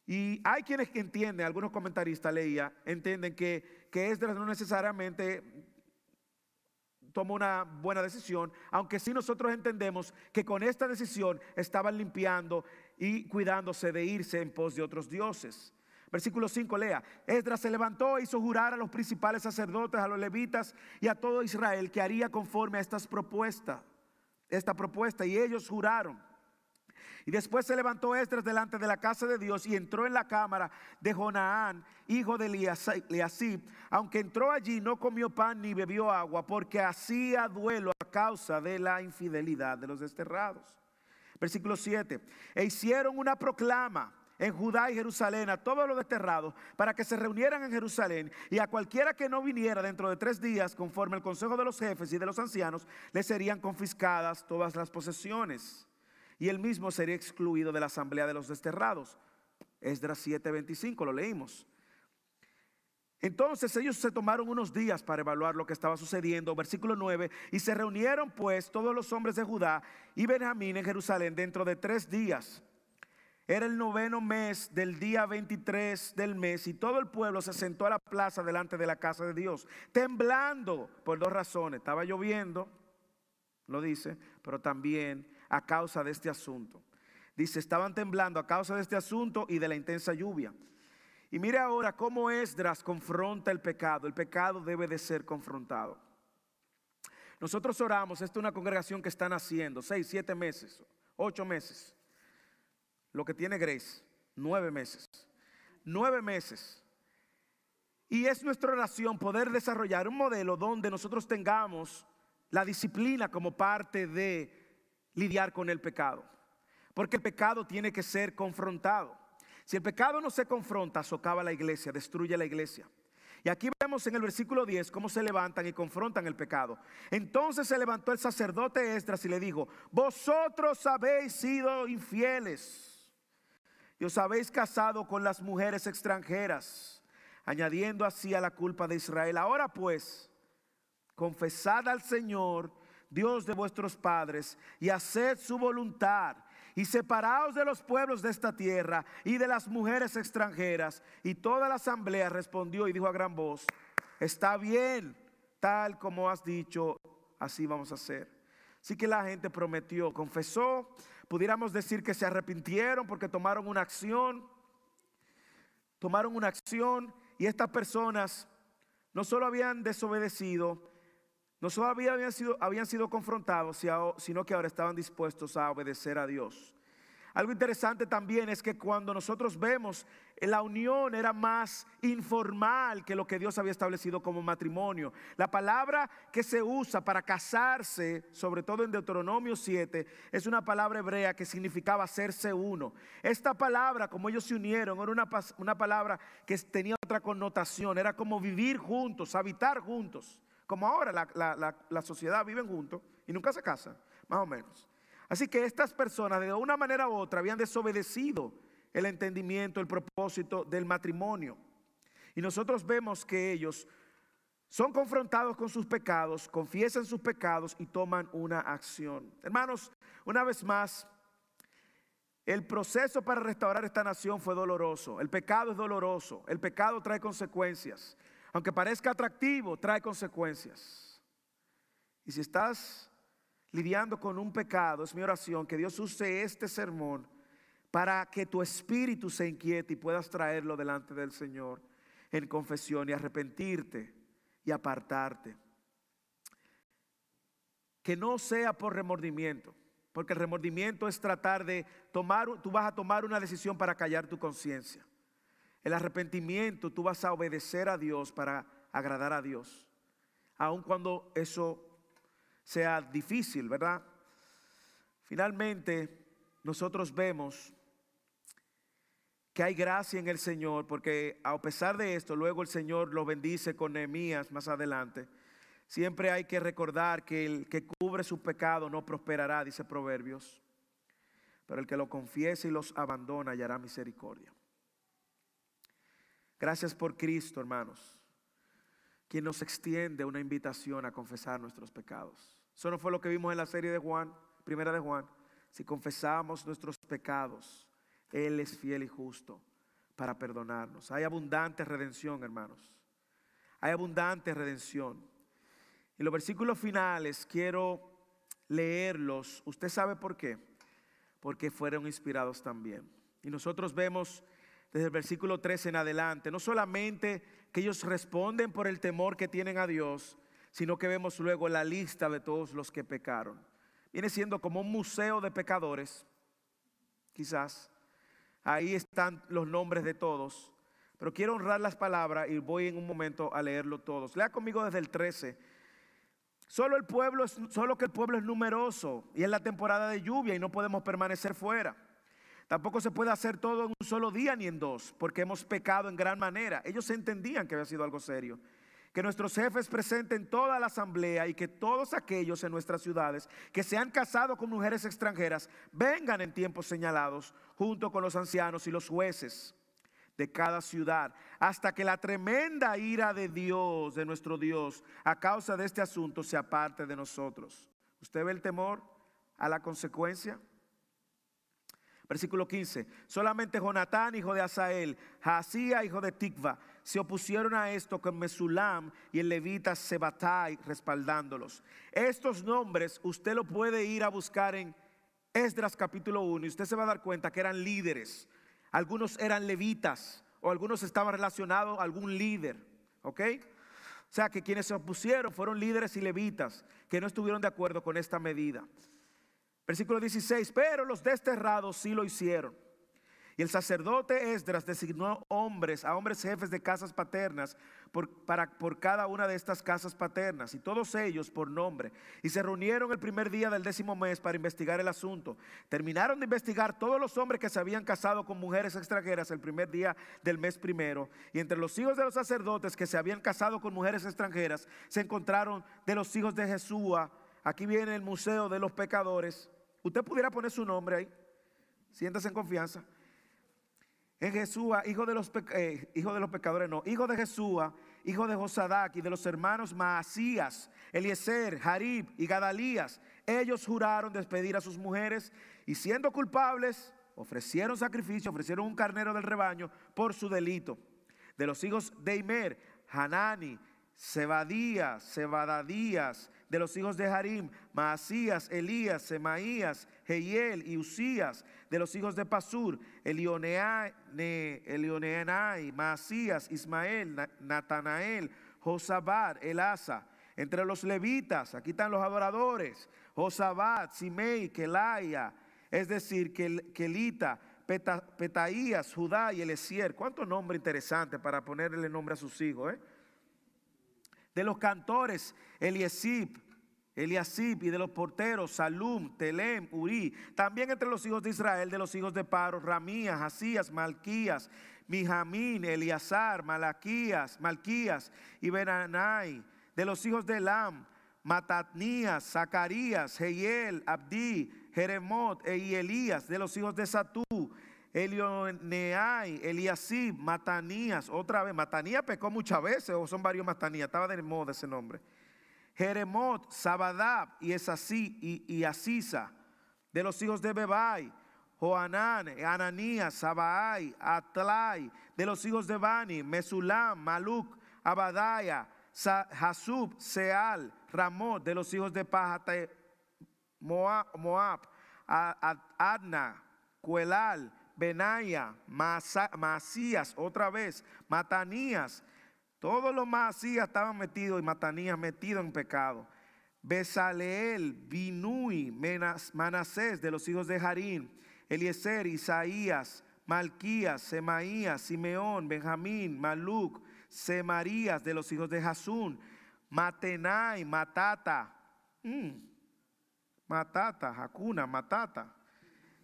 Y hay quienes entienden, algunos comentaristas leía, entienden que, que Esdras no necesariamente tomó una buena decisión, aunque sí nosotros entendemos que con esta decisión estaban limpiando y cuidándose de irse en pos de otros dioses. Versículo 5, lea. Esdras se levantó e hizo jurar a los principales sacerdotes, a los levitas y a todo Israel que haría conforme a estas propuestas, esta propuesta, y ellos juraron. Y después se levantó Esdras delante de la casa de Dios y entró en la cámara de Jonaán, hijo de Eliasib. Aunque entró allí, no comió pan ni bebió agua, porque hacía duelo a causa de la infidelidad de los desterrados. Versículo 7. E hicieron una proclama en Judá y Jerusalén a todos los desterrados para que se reunieran en Jerusalén y a cualquiera que no viniera dentro de tres días, conforme el consejo de los jefes y de los ancianos, le serían confiscadas todas las posesiones y él mismo sería excluido de la asamblea de los desterrados. Esdras 7:25, lo leímos. Entonces ellos se tomaron unos días para evaluar lo que estaba sucediendo, versículo 9, y se reunieron pues todos los hombres de Judá y Benjamín en Jerusalén dentro de tres días. Era el noveno mes del día 23 del mes y todo el pueblo se sentó a la plaza delante de la casa de Dios, temblando por dos razones. Estaba lloviendo lo dice, pero también a causa de este asunto. Dice, estaban temblando a causa de este asunto y de la intensa lluvia. Y mire ahora cómo Esdras confronta el pecado. El pecado debe de ser confrontado. Nosotros oramos, esta es una congregación que está naciendo, seis, siete meses, ocho meses. Lo que tiene Grace, nueve meses. Nueve meses. Y es nuestra oración poder desarrollar un modelo donde nosotros tengamos la disciplina como parte de lidiar con el pecado. Porque el pecado tiene que ser confrontado. Si el pecado no se confronta, socava la iglesia, destruye la iglesia. Y aquí vemos en el versículo 10 cómo se levantan y confrontan el pecado. Entonces se levantó el sacerdote Esdras y le dijo, vosotros habéis sido infieles y os habéis casado con las mujeres extranjeras, añadiendo así a la culpa de Israel. Ahora pues, confesad al Señor, Dios de vuestros padres, y haced su voluntad, y separaos de los pueblos de esta tierra y de las mujeres extranjeras. Y toda la asamblea respondió y dijo a gran voz, está bien, tal como has dicho, así vamos a hacer. Así que la gente prometió, confesó, pudiéramos decir que se arrepintieron porque tomaron una acción, tomaron una acción y estas personas no solo habían desobedecido, no solo habían sido, habían sido confrontados, sino que ahora estaban dispuestos a obedecer a Dios. Algo interesante también es que cuando nosotros vemos la unión era más informal que lo que Dios había establecido como matrimonio. La palabra que se usa para casarse, sobre todo en Deuteronomio 7, es una palabra hebrea que significaba hacerse uno. Esta palabra, como ellos se unieron, era una, una palabra que tenía otra connotación, era como vivir juntos, habitar juntos. Como ahora la, sociedad viven juntos y nunca se casan, más o menos. Así que estas personas de una manera u otra habían desobedecido el entendimiento, el propósito del matrimonio. Y nosotros vemos que ellos son confrontados con sus pecados, confiesan sus pecados y toman una acción. Hermanos, una vez más, el proceso para restaurar esta nación fue doloroso. El pecado es doloroso. El pecado trae consecuencias aunque parezca atractivo, trae consecuencias. Y si estás lidiando con un pecado, es mi oración que Dios use este sermón para que tu espíritu se inquiete y puedas traerlo delante del Señor en confesión y arrepentirte y apartarte. Que no sea por remordimiento, porque el remordimiento es tratar de tomar, tú vas a tomar una decisión para callar tu conciencia. El arrepentimiento, tú vas a obedecer a Dios para agradar a Dios. Aun cuando eso sea difícil, ¿verdad? Finalmente, nosotros vemos que hay gracia en el Señor, porque a pesar de esto, luego el Señor lo bendice con Nehemías más adelante. Siempre hay que recordar que el que cubre su pecado no prosperará, dice Proverbios, pero el que lo confiese y los abandona hallará misericordia. Gracias por Cristo, hermanos, quien nos extiende una invitación a confesar nuestros pecados. Eso no fue lo que vimos en la serie de Juan, primera de Juan. Si confesamos nuestros pecados, Él es fiel y justo para perdonarnos. Hay abundante redención, hermanos. Hay abundante redención. Y los versículos finales quiero leerlos. ¿Usted sabe por qué? Porque fueron inspirados también. Y nosotros vemos desde el versículo 13 en adelante, no solamente que ellos responden por el temor que tienen a Dios, sino que vemos luego la lista de todos los que pecaron. Viene siendo como un museo de pecadores, quizás. Ahí están los nombres de todos. Pero quiero honrar las palabras y voy en un momento a leerlo todos. Lea conmigo desde el 13. Solo el pueblo es, solo que el pueblo es numeroso y es la temporada de lluvia y no podemos permanecer fuera. Tampoco se puede hacer todo en un solo día ni en dos, porque hemos pecado en gran manera. Ellos entendían que había sido algo serio. Que nuestros jefes presenten toda la asamblea y que todos aquellos en nuestras ciudades que se han casado con mujeres extranjeras vengan en tiempos señalados junto con los ancianos y los jueces de cada ciudad, hasta que la tremenda ira de Dios, de nuestro Dios, a causa de este asunto se aparte de nosotros. ¿Usted ve el temor a la consecuencia? Versículo 15. Solamente Jonatán, hijo de Asael, Jasía, hijo de Tikva, se opusieron a esto con Mesulam y el levita Sebatai respaldándolos. Estos nombres usted lo puede ir a buscar en Esdras capítulo 1 y usted se va a dar cuenta que eran líderes. Algunos eran levitas o algunos estaban relacionados a algún líder. ¿Ok? O sea que quienes se opusieron fueron líderes y levitas que no estuvieron de acuerdo con esta medida. Versículo 16, pero los desterrados sí lo hicieron. Y el sacerdote Esdras designó hombres, a hombres jefes de casas paternas, por, para, por cada una de estas casas paternas, y todos ellos por nombre. Y se reunieron el primer día del décimo mes para investigar el asunto. Terminaron de investigar todos los hombres que se habían casado con mujeres extranjeras el primer día del mes primero. Y entre los hijos de los sacerdotes que se habían casado con mujeres extranjeras, se encontraron de los hijos de Jesús. Aquí viene el Museo de los Pecadores. Usted pudiera poner su nombre ahí. Siéntase en confianza en Jesús, hijo de, los eh, hijo de los pecadores, no, hijo de Jesús, hijo de Josadac y de los hermanos Maasías, Eliezer, Jarib y Gadalías. Ellos juraron despedir a sus mujeres y siendo culpables, ofrecieron sacrificio, ofrecieron un carnero del rebaño por su delito. De los hijos de Imer, Hanani, Sebadías, Sebadadías, de los hijos de Harim, Maasías, Elías, Semaías, Jehiel y Usías, de los hijos de Pasur, Elioneai, Maasías, Ismael, Natanael, Josabad, Elasa. Entre los levitas, aquí están los adoradores, Josabad, Simei, Kelaya, es decir, Kelita, Petaías, Judá y Elesier. ¿Cuánto nombre interesante para ponerle nombre a sus hijos? Eh? De los cantores, Eliesib, Eliasib y de los porteros, Salum, Telem, Uri. También entre los hijos de Israel, de los hijos de Paro, Ramías, Asías, Malquías, Mijamín, Eliasar, Malaquías, Malquías y Benanai. De los hijos de Elam, Matatnías, Zacarías, Jehiel, Abdi, Jeremot e Elías. De los hijos de Satú, Elioneai, Eliasib, Matanías. Otra vez, Matanías pecó muchas veces, o son varios Matanías, estaba de moda ese nombre. Jeremot, Sabadab y Esasí y, Asisa, de los hijos de Bebai, Joanán, Ananías, Sabai, Atlai, de los hijos de Bani, Mesulam, Maluk, Abadaya, Hasub, Seal, Ramot, de los hijos de Pahate, Moab, Adna, Cuelal, Benaya, Masías, otra vez, Matanías, todos los Masías estaban metidos y Matanías metido en pecado. Besaleel, Binui, Manasés de los hijos de Harim, Eliezer, Isaías, Malquías, Semaías, Simeón, Benjamín, Maluc, Semarías de los hijos de Jasún, Matenai, Matata, mm, Matata, Hakuna, Matata,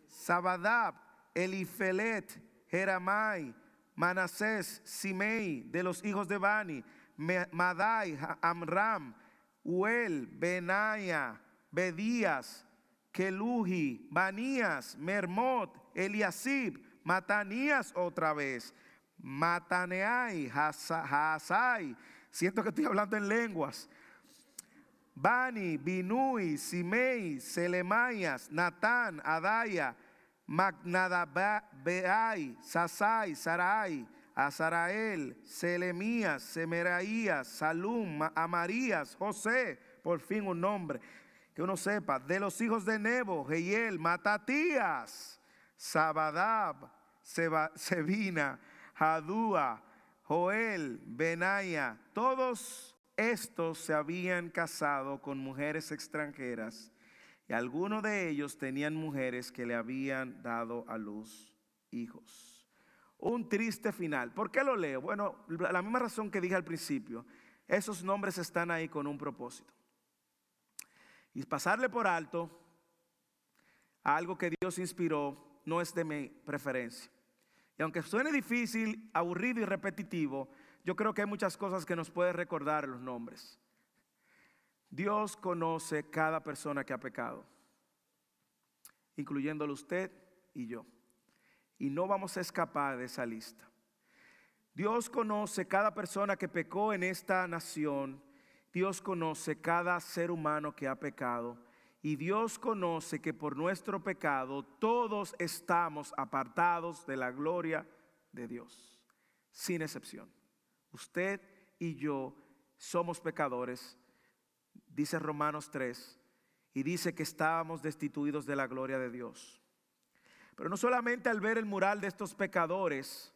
Sabadab, Elifelet, Jeramai, Manasés, Simei, de los hijos de Bani, Madai, Amram, Uel, Benaya, Bedías, Keluhi, Banías, Mermot, Eliasib, Matanías otra vez, Mataneai, Hasai, siento que estoy hablando en lenguas, Bani, Binui, Simei, Selemayas, Natán, Adaya, Magnadabai, Sasai, Sarai, Azarael, Selemías, Semeraías, Salum, Amarías, José, por fin un nombre que uno sepa, de los hijos de Nebo, Jehiel, Matatías, Sabadab, Sebina, Hadúa, Joel, Benaya, todos estos se habían casado con mujeres extranjeras y algunos de ellos tenían mujeres que le habían dado a luz hijos. Un triste final. ¿Por qué lo leo? Bueno, la misma razón que dije al principio. Esos nombres están ahí con un propósito. Y pasarle por alto a algo que Dios inspiró no es de mi preferencia. Y aunque suene difícil, aburrido y repetitivo, yo creo que hay muchas cosas que nos puede recordar los nombres. Dios conoce cada persona que ha pecado, incluyéndolo usted y yo. Y no vamos a escapar de esa lista. Dios conoce cada persona que pecó en esta nación. Dios conoce cada ser humano que ha pecado. Y Dios conoce que por nuestro pecado todos estamos apartados de la gloria de Dios, sin excepción. Usted y yo somos pecadores, dice Romanos 3, y dice que estábamos destituidos de la gloria de Dios. Pero no solamente al ver el mural de estos pecadores,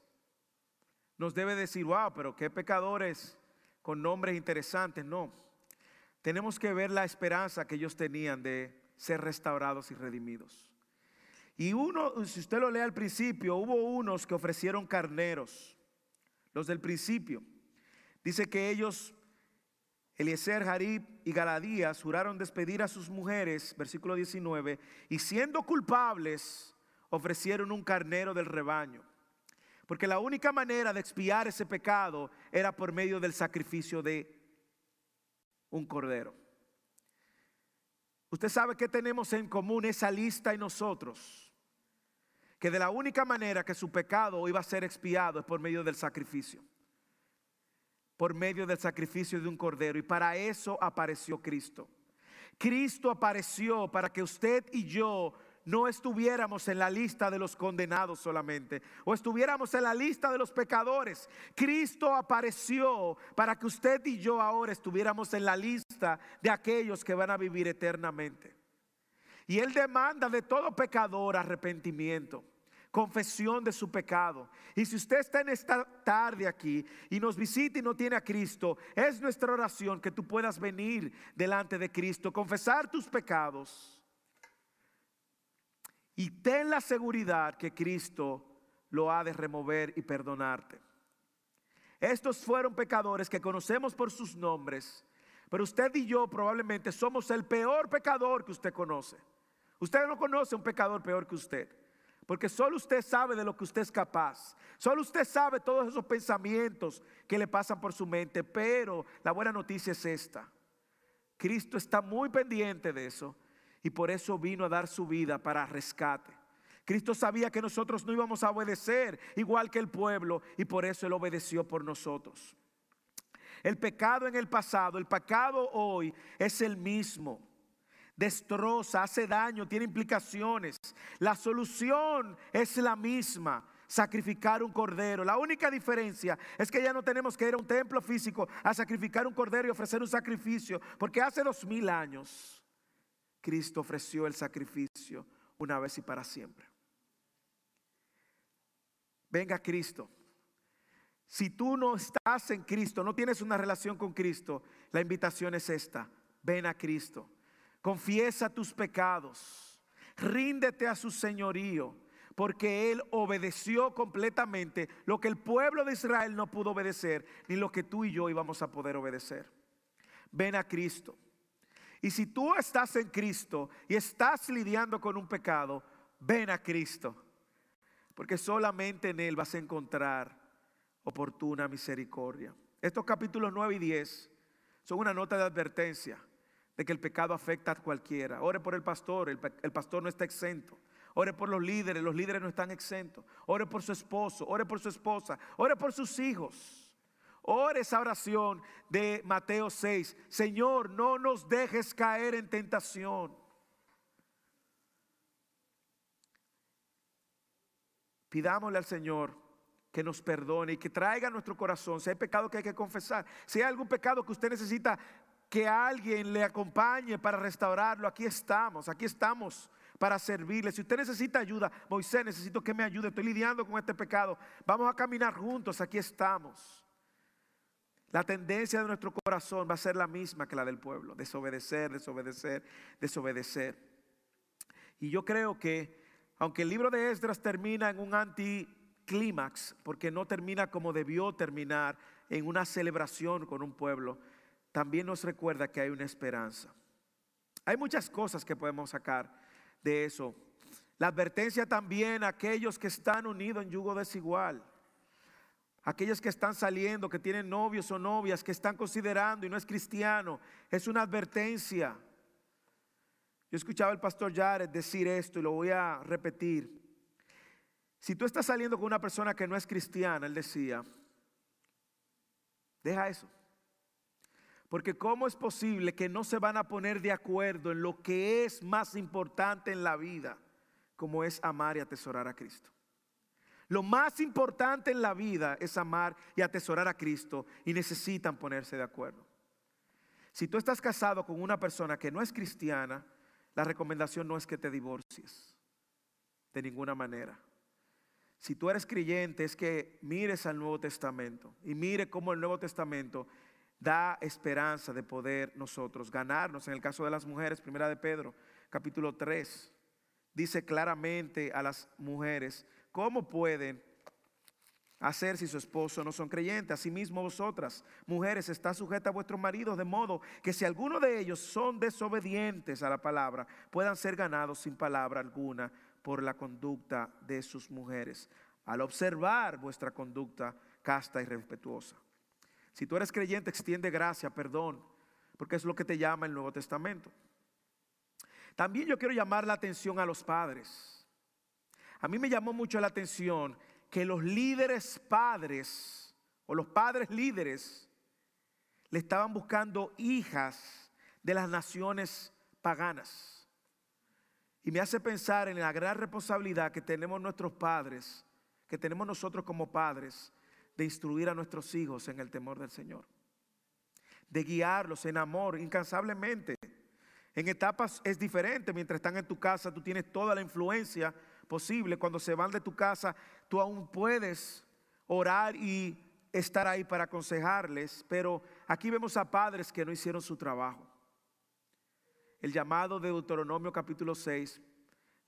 nos debe decir, wow, pero qué pecadores con nombres interesantes. No, tenemos que ver la esperanza que ellos tenían de ser restaurados y redimidos. Y uno, si usted lo lee al principio, hubo unos que ofrecieron carneros, los del principio. Dice que ellos, Eliezer, Jarib y Galadías, juraron despedir a sus mujeres, versículo 19, y siendo culpables, ofrecieron un carnero del rebaño. Porque la única manera de expiar ese pecado era por medio del sacrificio de un cordero. Usted sabe que tenemos en común esa lista y nosotros que de la única manera que su pecado iba a ser expiado es por medio del sacrificio. Por medio del sacrificio de un cordero. Y para eso apareció Cristo. Cristo apareció para que usted y yo no estuviéramos en la lista de los condenados solamente, o estuviéramos en la lista de los pecadores. Cristo apareció para que usted y yo ahora estuviéramos en la lista de aquellos que van a vivir eternamente. Y Él demanda de todo pecador arrepentimiento, confesión de su pecado. Y si usted está en esta tarde aquí y nos visita y no tiene a Cristo, es nuestra oración que tú puedas venir delante de Cristo, confesar tus pecados. Y ten la seguridad que Cristo lo ha de remover y perdonarte. Estos fueron pecadores que conocemos por sus nombres, pero usted y yo probablemente somos el peor pecador que usted conoce. Usted no conoce un pecador peor que usted. Porque solo usted sabe de lo que usted es capaz. Solo usted sabe todos esos pensamientos que le pasan por su mente. Pero la buena noticia es esta. Cristo está muy pendiente de eso. Y por eso vino a dar su vida para rescate. Cristo sabía que nosotros no íbamos a obedecer igual que el pueblo. Y por eso Él obedeció por nosotros. El pecado en el pasado, el pecado hoy es el mismo destroza, hace daño, tiene implicaciones. La solución es la misma, sacrificar un cordero. La única diferencia es que ya no tenemos que ir a un templo físico a sacrificar un cordero y ofrecer un sacrificio, porque hace dos mil años Cristo ofreció el sacrificio una vez y para siempre. Venga Cristo. Si tú no estás en Cristo, no tienes una relación con Cristo, la invitación es esta. Ven a Cristo. Confiesa tus pecados. Ríndete a su señorío, porque Él obedeció completamente lo que el pueblo de Israel no pudo obedecer, ni lo que tú y yo íbamos a poder obedecer. Ven a Cristo. Y si tú estás en Cristo y estás lidiando con un pecado, ven a Cristo. Porque solamente en Él vas a encontrar oportuna misericordia. Estos capítulos 9 y 10 son una nota de advertencia de que el pecado afecta a cualquiera. Ore por el pastor, el, pastor no está exento. Ore por los líderes, los líderes no están exentos. Ore por su esposo, ore por su esposa, ore por sus hijos. Ore esa oración de Mateo 6. Señor, no nos dejes caer en tentación. Pidámosle al Señor que nos perdone y que traiga a nuestro corazón si hay pecado que hay que confesar. Si hay algún pecado que usted necesita que alguien le acompañe para restaurarlo, aquí estamos, aquí estamos para servirle. Si usted necesita ayuda, Moisés, necesito que me ayude, estoy lidiando con este pecado. Vamos a caminar juntos, aquí estamos. La tendencia de nuestro corazón va a ser la misma que la del pueblo, desobedecer, desobedecer, desobedecer. Y yo creo que, aunque el libro de Esdras termina en un anticlímax, porque no termina como debió terminar, en una celebración con un pueblo, también nos recuerda que hay una esperanza. Hay muchas cosas que podemos sacar de eso. La advertencia también a aquellos que están unidos en yugo desigual. Aquellos que están saliendo, que tienen novios o novias, que están considerando y no es cristiano. Es una advertencia. Yo escuchaba al pastor Jared decir esto y lo voy a repetir. Si tú estás saliendo con una persona que no es cristiana, él decía, deja eso. Porque ¿cómo es posible que no se van a poner de acuerdo en lo que es más importante en la vida, como es amar y atesorar a Cristo? Lo más importante en la vida es amar y atesorar a Cristo y necesitan ponerse de acuerdo. Si tú estás casado con una persona que no es cristiana, la recomendación no es que te divorcies de ninguna manera. Si tú eres creyente es que mires al Nuevo Testamento y mire cómo el Nuevo Testamento da esperanza de poder nosotros ganarnos. En el caso de las mujeres, primera de Pedro, capítulo 3, dice claramente a las mujeres cómo pueden hacer si su esposo no son creyentes. Asimismo vosotras, mujeres, está sujeta a vuestros maridos, de modo que si alguno de ellos son desobedientes a la palabra, puedan ser ganados sin palabra alguna por la conducta de sus mujeres, al observar vuestra conducta casta y respetuosa. Si tú eres creyente, extiende gracia, perdón, porque es lo que te llama el Nuevo Testamento. También yo quiero llamar la atención a los padres. A mí me llamó mucho la atención que los líderes padres o los padres líderes le estaban buscando hijas de las naciones paganas. Y me hace pensar en la gran responsabilidad que tenemos nuestros padres, que tenemos nosotros como padres, de instruir a nuestros hijos en el temor del Señor, de guiarlos en amor incansablemente. En etapas es diferente, mientras están en tu casa tú tienes toda la influencia posible. Cuando se van de tu casa, tú aún puedes orar y estar ahí para aconsejarles, pero aquí vemos a padres que no hicieron su trabajo. El llamado de Deuteronomio capítulo 6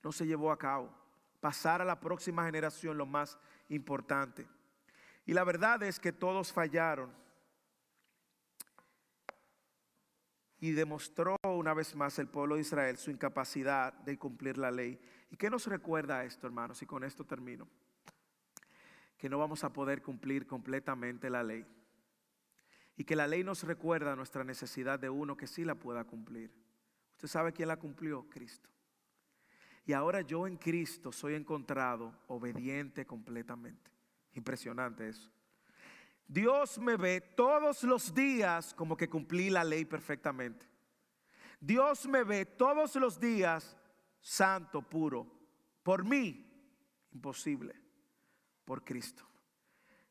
no se llevó a cabo. Pasar a la próxima generación lo más importante. Y la verdad es que todos fallaron. Y demostró una vez más el pueblo de Israel su incapacidad de cumplir la ley. ¿Y qué nos recuerda esto, hermanos? Y con esto termino. Que no vamos a poder cumplir completamente la ley. Y que la ley nos recuerda nuestra necesidad de uno que sí la pueda cumplir. ¿Usted sabe quién la cumplió? Cristo. Y ahora yo en Cristo soy encontrado obediente completamente. Impresionante eso. Dios me ve todos los días como que cumplí la ley perfectamente. Dios me ve todos los días santo, puro. Por mí, imposible. Por Cristo.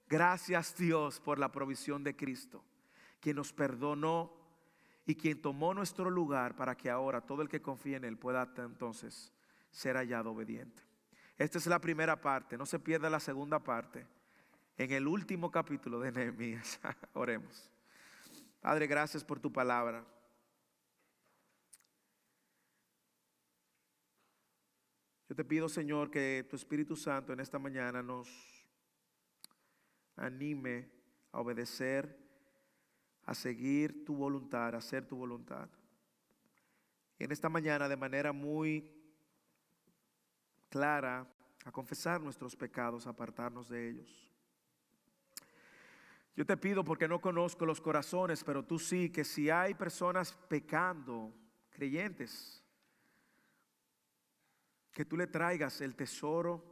Gracias Dios por la provisión de Cristo, quien nos perdonó y quien tomó nuestro lugar para que ahora todo el que confíe en Él pueda entonces ser hallado obediente. Esta es la primera parte, no se pierda la segunda parte en el último capítulo de Nehemías. Oremos. Padre, gracias por tu palabra. Yo te pido, Señor, que tu Espíritu Santo en esta mañana nos anime a obedecer, a seguir tu voluntad, a hacer tu voluntad. Y en esta mañana, de manera muy clara, a confesar nuestros pecados, apartarnos de ellos. Yo te pido porque no conozco los corazones, pero tú sí, que si hay personas pecando, creyentes, que tú le traigas el tesoro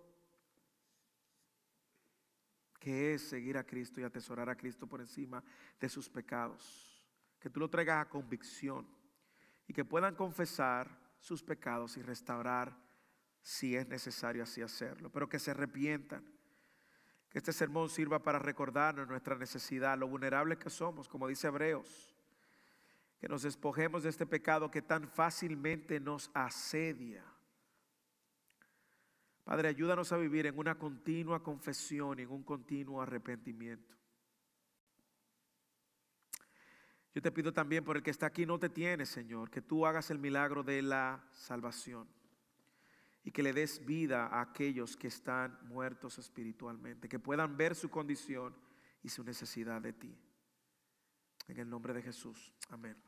que es seguir a Cristo y atesorar a Cristo por encima de sus pecados. Que tú lo traigas a convicción y que puedan confesar sus pecados y restaurar si es necesario así hacerlo, pero que se arrepientan. Que este sermón sirva para recordarnos nuestra necesidad, lo vulnerables que somos, como dice Hebreos. Que nos despojemos de este pecado que tan fácilmente nos asedia Padre, ayúdanos a vivir en una continua confesión y en un continuo arrepentimiento. Yo te pido también por el que está aquí no te tiene, Señor, que tú hagas el milagro de la salvación y que le des vida a aquellos que están muertos espiritualmente, que puedan ver su condición y su necesidad de ti. En el nombre de Jesús. Amén.